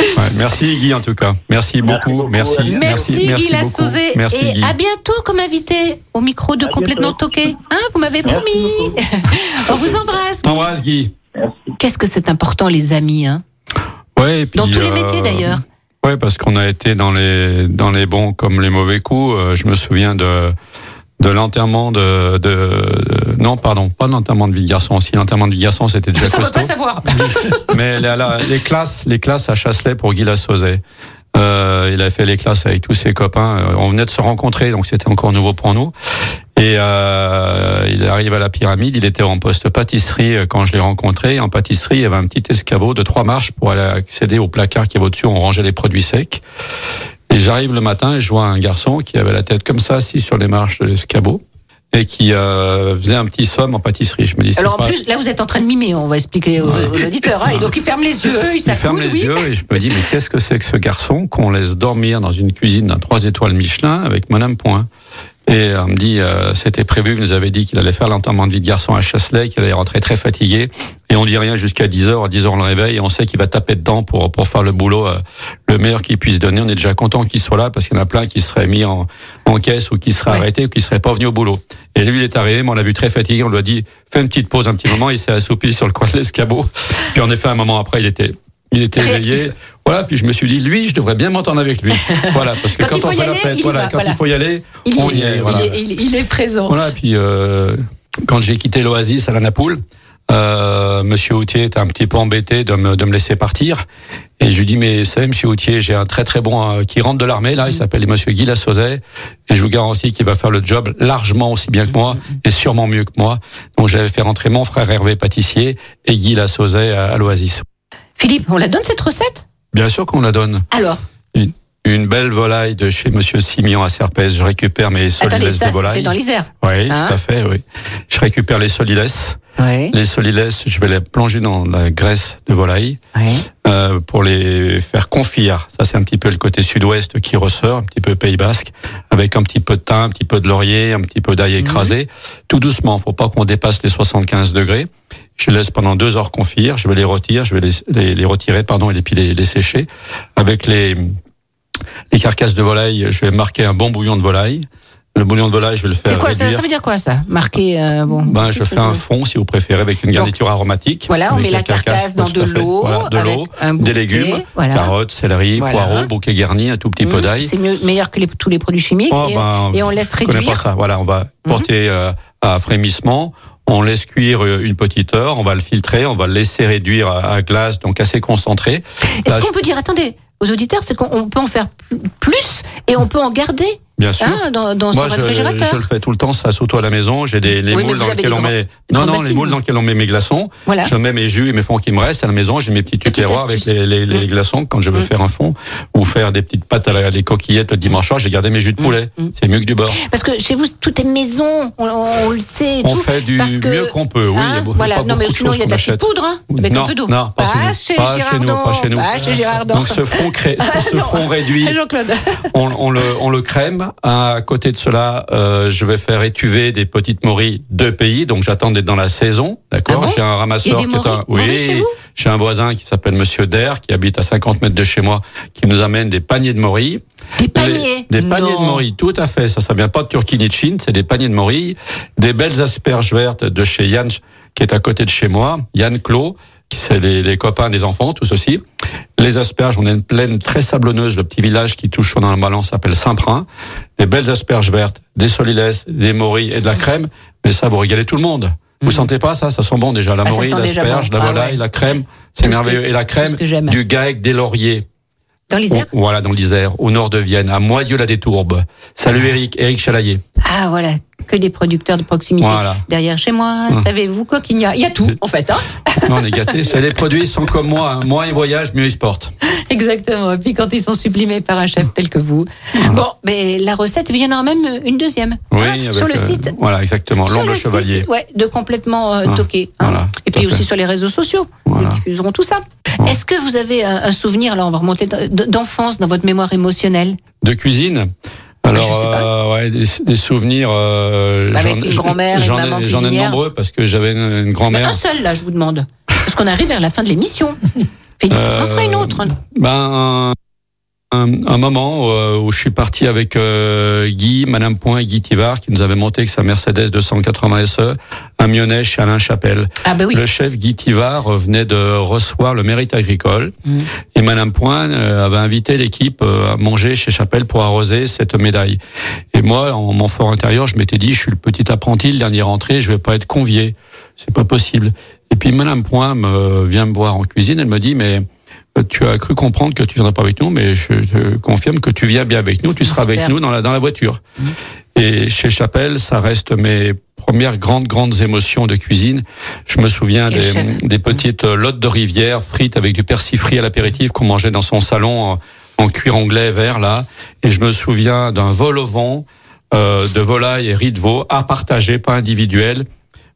Ouais, merci, Guy, en tout cas. Merci beaucoup. Merci. Merci, Guy beaucoup. Lassauzé. Merci, Et Guy. à bientôt comme invité au micro de À Complètement. Toqué. Hein, vous m'avez promis. On vous embrasse. T'embrasse, Guy. Qu'est-ce que c'est important, les amis hein? Ouais, et puis, Dans tous les euh, métiers, d'ailleurs. Ouais, parce qu'on a été dans les dans les bons comme les mauvais coups. Euh, je me souviens de de l'enterrement de, de, de- non pardon pas de l'enterrement de vie de garçon. Si l'enterrement de vie de garçon c'était déjà Ça, ne pas savoir. Mais la- la- les classes, les classes à Chasselet pour Guy Lassauzet. Euh, il a fait les classes avec tous ses copains. Euh, On venait de se rencontrer, donc c'était encore nouveau pour nous. Et euh, il arrive à la pyramide. Il était en poste pâtisserie euh, quand je l'ai rencontré. En pâtisserie, il y avait un petit escabeau de trois marches pour aller accéder au placard qui est au-dessus. On rangeait les produits secs. Et j'arrive le matin et je vois un garçon qui avait la tête comme ça, assis sur les marches de l'escabeau et qui euh, faisait un petit somme en pâtisserie. Je me dis, c'est Alors en pas- plus, là, vous êtes en train de mimer, on va expliquer aux, aux auditeurs. hein. Et donc, il ferme les yeux, il Il ferme les oui. yeux et je me dis, mais qu'est-ce que c'est que ce garçon qu'on laisse dormir dans une cuisine d'un trois étoiles Michelin avec Madame Point? Et on me dit, euh, c'était prévu, il nous avait dit qu'il allait faire l'enterrement de vie de garçon à Chasselet, qu'il allait rentrer très fatigué. Et on dit rien jusqu'à 10h, à 10h on le réveille et on sait qu'il va taper dedans pour, pour faire le boulot euh, le meilleur qu'il puisse donner. On est déjà content qu'il soit là parce qu'il y en a plein qui seraient mis en, en caisse ou qui seraient Ouais. arrêtés ou qui seraient pas venus au boulot. Et lui, il est arrivé, mais on l'a vu très fatigué, on lui a dit, fais une petite pause un petit moment, il s'est assoupi sur le coin de l'escabeau. Puis en effet, un moment après, il était, il était Réactif. éveillé. Voilà, puis je me suis dit, lui, je devrais bien m'entendre avec lui. Voilà, parce que Quand on fait la aller, fête, il y voilà, va, quand voilà. il faut y aller, Il, on y est, il voilà. est, il- il est présent. Voilà, puis euh, quand j'ai quitté l'Oasis à la Napoule, euh, Monsieur Houtier était un petit peu embêté de me, de me laisser partir. Et je lui dis, mais vous savez, Monsieur Houtier, j'ai un très très bon euh, qui rentre de l'armée, là, il s'appelle Monsieur Guy Lassauzet, et je vous garantis qu'il va faire le job largement aussi bien que moi, et sûrement mieux que moi. Donc j'avais fait rentrer mon frère Hervé pâtissier et Guy Lassauzet à, à l'Oasis. Philippe, on la donne cette recette? Bien sûr qu'on la donne. Alors, Une belle volaille de chez Monsieur Simian à Serpès. Je récupère mes ça, de volaille. c'est dans l'Isère. Oui, Hein tout à fait, oui. Je récupère les solilès. Oui. Les solilès, je vais les plonger dans la graisse de volaille Oui. euh, pour les faire confire. Ça, c'est un petit peu le côté sud-ouest qui ressort, un petit peu Pays Basque, avec un petit peu de thym, un petit peu de laurier, un petit peu d'ail écrasé. Tout doucement, faut pas qu'on dépasse les 75 degrés. Je laisse pendant deux heures confire. Je vais les retirer, je vais les, les, les retirer, pardon, et puis les, les sécher. Avec les les carcasses de volaille, je vais marquer un bon bouillon de volaille. Le bouillon de volaille, je vais le C'est faire quoi ça, réduire. ça veut dire quoi ça Marquer euh, bon. Ben, je fais un fond, si vous préférez, avec une garniture aromatique. Voilà, on met la carcasse dans de l'eau, Voilà, de l'eau, des légumes, voilà. carottes, céleri, Voilà. poireaux, bouquet garni, un tout petit peu Mmh, d'ail. C'est meilleur que les- tous les produits chimiques. Oh, et, ben, et on laisse je connais réduire. pas ça. Voilà, on va porter euh, à frémissement. On laisse cuire euh, une petite heure, on va le filtrer, on va le laisser réduire à, à glace, donc assez concentré. Est-ce qu'on peut dire, attendez, aux auditeurs, c'est qu'on on peut en faire plus- plus et on peut en garder Bien sûr. Hein, dans, dans Moi, son je, le fais tout le temps, ça, surtout à la maison. J'ai des les Oui, moules dans des on grands- met. Non, non, les moules dans lesquels on met mes glaçons. Voilà. Je mets mes jus et mes fonds qui me restent à la maison. J'ai mes petits tupperwares avec les, les, les Mm. glaçons quand je veux Mm. faire un fond ou faire des petites pâtes à la, les coquillettes le dimanche soir. J'ai gardé mes jus de Mm. poulet. C'est mieux que du beurre. Parce que chez vous, tout est maison, on, on le sait. et On tout, fait du parce que- mieux qu'on peut. Oui, Hein, il y a voilà. pas non, mais sinon, il y a de la petite poudre, hein, avec non, un peu d'eau. non, pas, chez nous. Pas chez nous, pas chez Girardon. Donc ce fond, réduit, on, le, on crème. À côté de cela, euh, je vais faire étuver des petites morilles de pays. Donc j'attends d'être dans la saison, d'accord? Ah bon? J'ai un ramasseur des qui est un, vous? J'ai un voisin qui s'appelle Monsieur Der, qui habite à 50 mètres de chez moi, qui nous amène des paniers de morilles. Des paniers? Les- Des paniers de morilles, tout à fait. Ça, ça vient pas de Turquie ni de Chine, c'est des paniers de morilles. Des belles asperges vertes de chez Yann, qui est à côté de chez moi. Yann Clos, c'est les, les copains des enfants, tous aussi. Les asperges, on a une plaine très sablonneuse, le petit village qui touche dans le ballon s'appelle Saint-Prin. Des belles asperges vertes, des solilès, des morilles et de la crème. Mais ça, vous régalez tout le monde. Vous sentez pas ça? Ça sent bon déjà. La Mm. Ah, morille, l'asperge, bon. la Ah volaille, ouais. la crème, Tout c'est ce merveilleux. que- Et la tout crème du GAEC des lauriers. Dans l'Isère Voilà, dans l'Isère, au nord de Vienne, à Moyeux-la-Détourbe. Salut Eric, Eric Chalaillé. Ah, voilà. Que des producteurs de proximité. Voilà. Derrière chez moi, Hum. savez-vous quoi qu'il y a Il y a tout, en fait. Hein Non, on est gâtés. Des produits, sont comme moi. hein. Moins ils voyagent, mieux ils se portent. Exactement. Et puis quand ils sont sublimés par un chef tel que vous. Bon, mais la recette, il y en aura même une deuxième. Oui, Hein, avec, sur le euh, site. Voilà, exactement. Sur L'ombre le chevalier. site, ouais, de complètement euh, Ah, toqué. hein. voilà, Et puis fait. aussi sur les réseaux sociaux. Voilà. Nous diffuserons tout ça. Est-ce que vous avez un, souvenir, là on va remonter, d'enfance dans votre mémoire émotionnelle? De cuisine? Alors, euh, ouais, des, des souvenirs. euh, Avec j'en- une grand-mère, J'en ai, j'en ai de nombreux parce que j'avais une, grand-mère. Un seul, là, je vous demande. Parce qu'on arrive vers la fin de l'émission. On en fera une autre. Ben, un, un moment euh, où je suis parti avec euh, Guy, Madame Point et Guy Tivard, qui nous avait monté avec sa Mercedes 280 SE, un Mionnet chez Alain Chapelle. Ah bah oui. Le chef Guy Tivard venait de recevoir le mérite agricole Mm. et Madame Point euh, avait invité l'équipe euh, à manger chez Chapelle pour arroser cette médaille. Et moi, en mon fort intérieur, je m'étais dit, je suis le petit apprenti, le dernier rentré, je vais pas être convié. C'est pas possible. Et puis Madame Point me vient me voir en cuisine, elle me dit, mais tu as cru comprendre que tu viendrais pas avec nous, mais je te confirme que tu viens bien avec nous, tu seras Super. avec nous dans la, dans la voiture. Et chez Chapelle, ça reste mes premières grandes, grandes émotions de cuisine. Je me souviens des, des petites euh, lottes de rivière frites avec du persil frit à l'apéritif qu'on mangeait dans son salon en, en cuir anglais vert, là. Et je me souviens d'un vol au vent euh, de volaille et riz de veau à partager, pas individuel.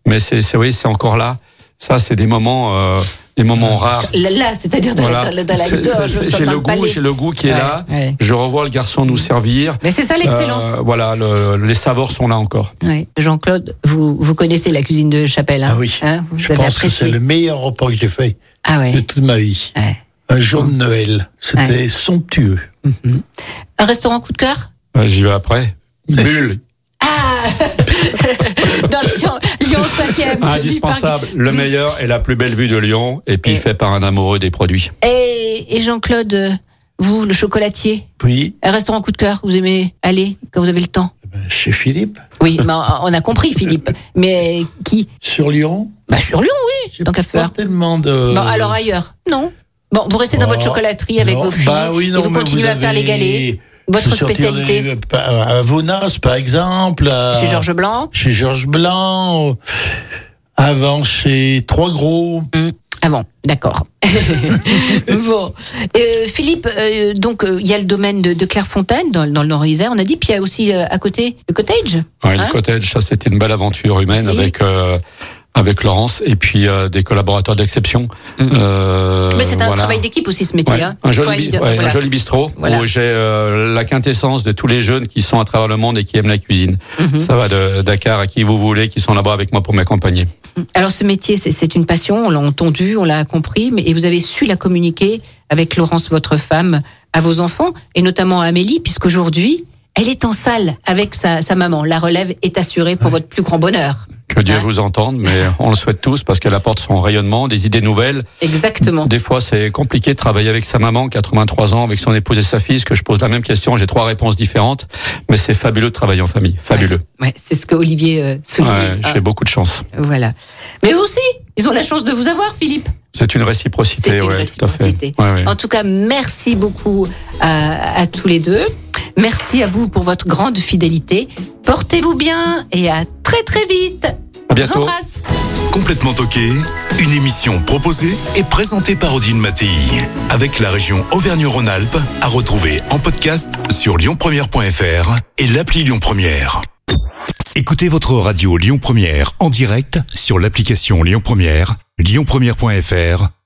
Mais c'est, c'est oui, c'est encore là. Ça, c'est des moments, euh, des moments rares. Là, là, c'est-à-dire dans, Voilà. la, dans la gorge, J'ai le le goût, j'ai le goût qui est Ouais, là. ouais. Je revois le garçon nous servir. Mais c'est ça l'excellence. Euh, voilà, le- les saveurs sont là encore. Ouais. Jean-Claude, vous, vous connaissez la cuisine de Chapelle. Hein Ah oui. Hein, vous Je avez pense que c'est le meilleur repas que j'ai fait Ah ouais. de toute ma vie. ouais. Un jour de Noël. C'était somptueux. Un restaurant coup de cœur? J'y vais après. Bulle, Ah Dans le Lyon, Lyon 5e. indispensable. Le meilleur et la plus belle vue de Lyon, et puis Et- fait par un amoureux des produits. Et, et Jean-Claude, euh, vous, le chocolatier, Oui, un restaurant coup de cœur, vous aimez aller quand vous avez le temps ben, chez Philippe, Oui, mais on a compris, Philippe. Mais qui? Sur Lyon. Bah sur Lyon, oui, J'ai pas faire. tellement de. Bon, alors ailleurs Non. Bon, vous restez dans votre chocolaterie avec non, vos filles bah oui, non, et vous continuez à faire les galets. Votre spécialité en- À Vonas, par exemple. à- Chez Georges Blanc Chez Georges Blanc. euh, Avant, chez Trois Gros. Hum, Ah bon, d'accord. bon, Euh, Philippe, euh, donc euh, il y a le domaine de, de Clairefontaine dans, dans le Nord-Isère, on a dit, puis il y a aussi euh, à côté le cottage. Hein le cottage, ça c'était une belle aventure humaine Si. avec euh, avec Laurence et puis euh, des collaborateurs d'exception. Mhm. Euh, Mais c'est un voilà. travail d'équipe aussi ce métier. Ouais, hein. un, joli, ouais, voilà. un joli bistrot Voilà. où j'ai euh, la quintessence de tous les jeunes qui sont à travers le monde et qui aiment la cuisine. Mhm. Ça va de Dakar à qui vous voulez, qui sont là-bas avec moi pour m'accompagner. Alors ce métier, c'est- c'est une passion, on l'a entendu, on l'a compris, mais et vous avez su la communiquer avec Laurence, votre femme, à vos enfants, et notamment à Amélie, puisqu'aujourd'hui, elle est en salle avec sa, sa maman. La relève est assurée pour votre plus grand bonheur. Que Dieu Ouais. vous entende, mais on le souhaite tous parce qu'elle apporte son rayonnement, des idées nouvelles. Exactement. Des fois, c'est compliqué de travailler avec sa maman, 83 ans, avec son épouse et sa fille, que je pose la même question, j'ai trois réponses différentes, mais c'est fabuleux de travailler en famille, fabuleux. Ouais, c'est ce que Olivier euh, soulignait. Ouais, Ah, j'ai beaucoup de chance. voilà. Mais eux aussi, ils ont la chance de vous avoir, Philippe. C'est une réciprocité, C'est une ouais, tout à fait. réciprocité. Ouais, ouais. En tout cas, merci beaucoup à, à tous les deux. Merci à vous pour votre grande fidélité. Portez-vous bien et à très très vite. À bientôt. Embrasse. Complètement toqué, une émission proposée et présentée par Odile Mattei, avec la région Auvergne-Rhône-Alpes, à retrouver en podcast sur lyonpremière.fr et l'appli Lyon Première. Écoutez votre radio Lyon Première en direct sur l'application Lyon Première, lyonpremière.fr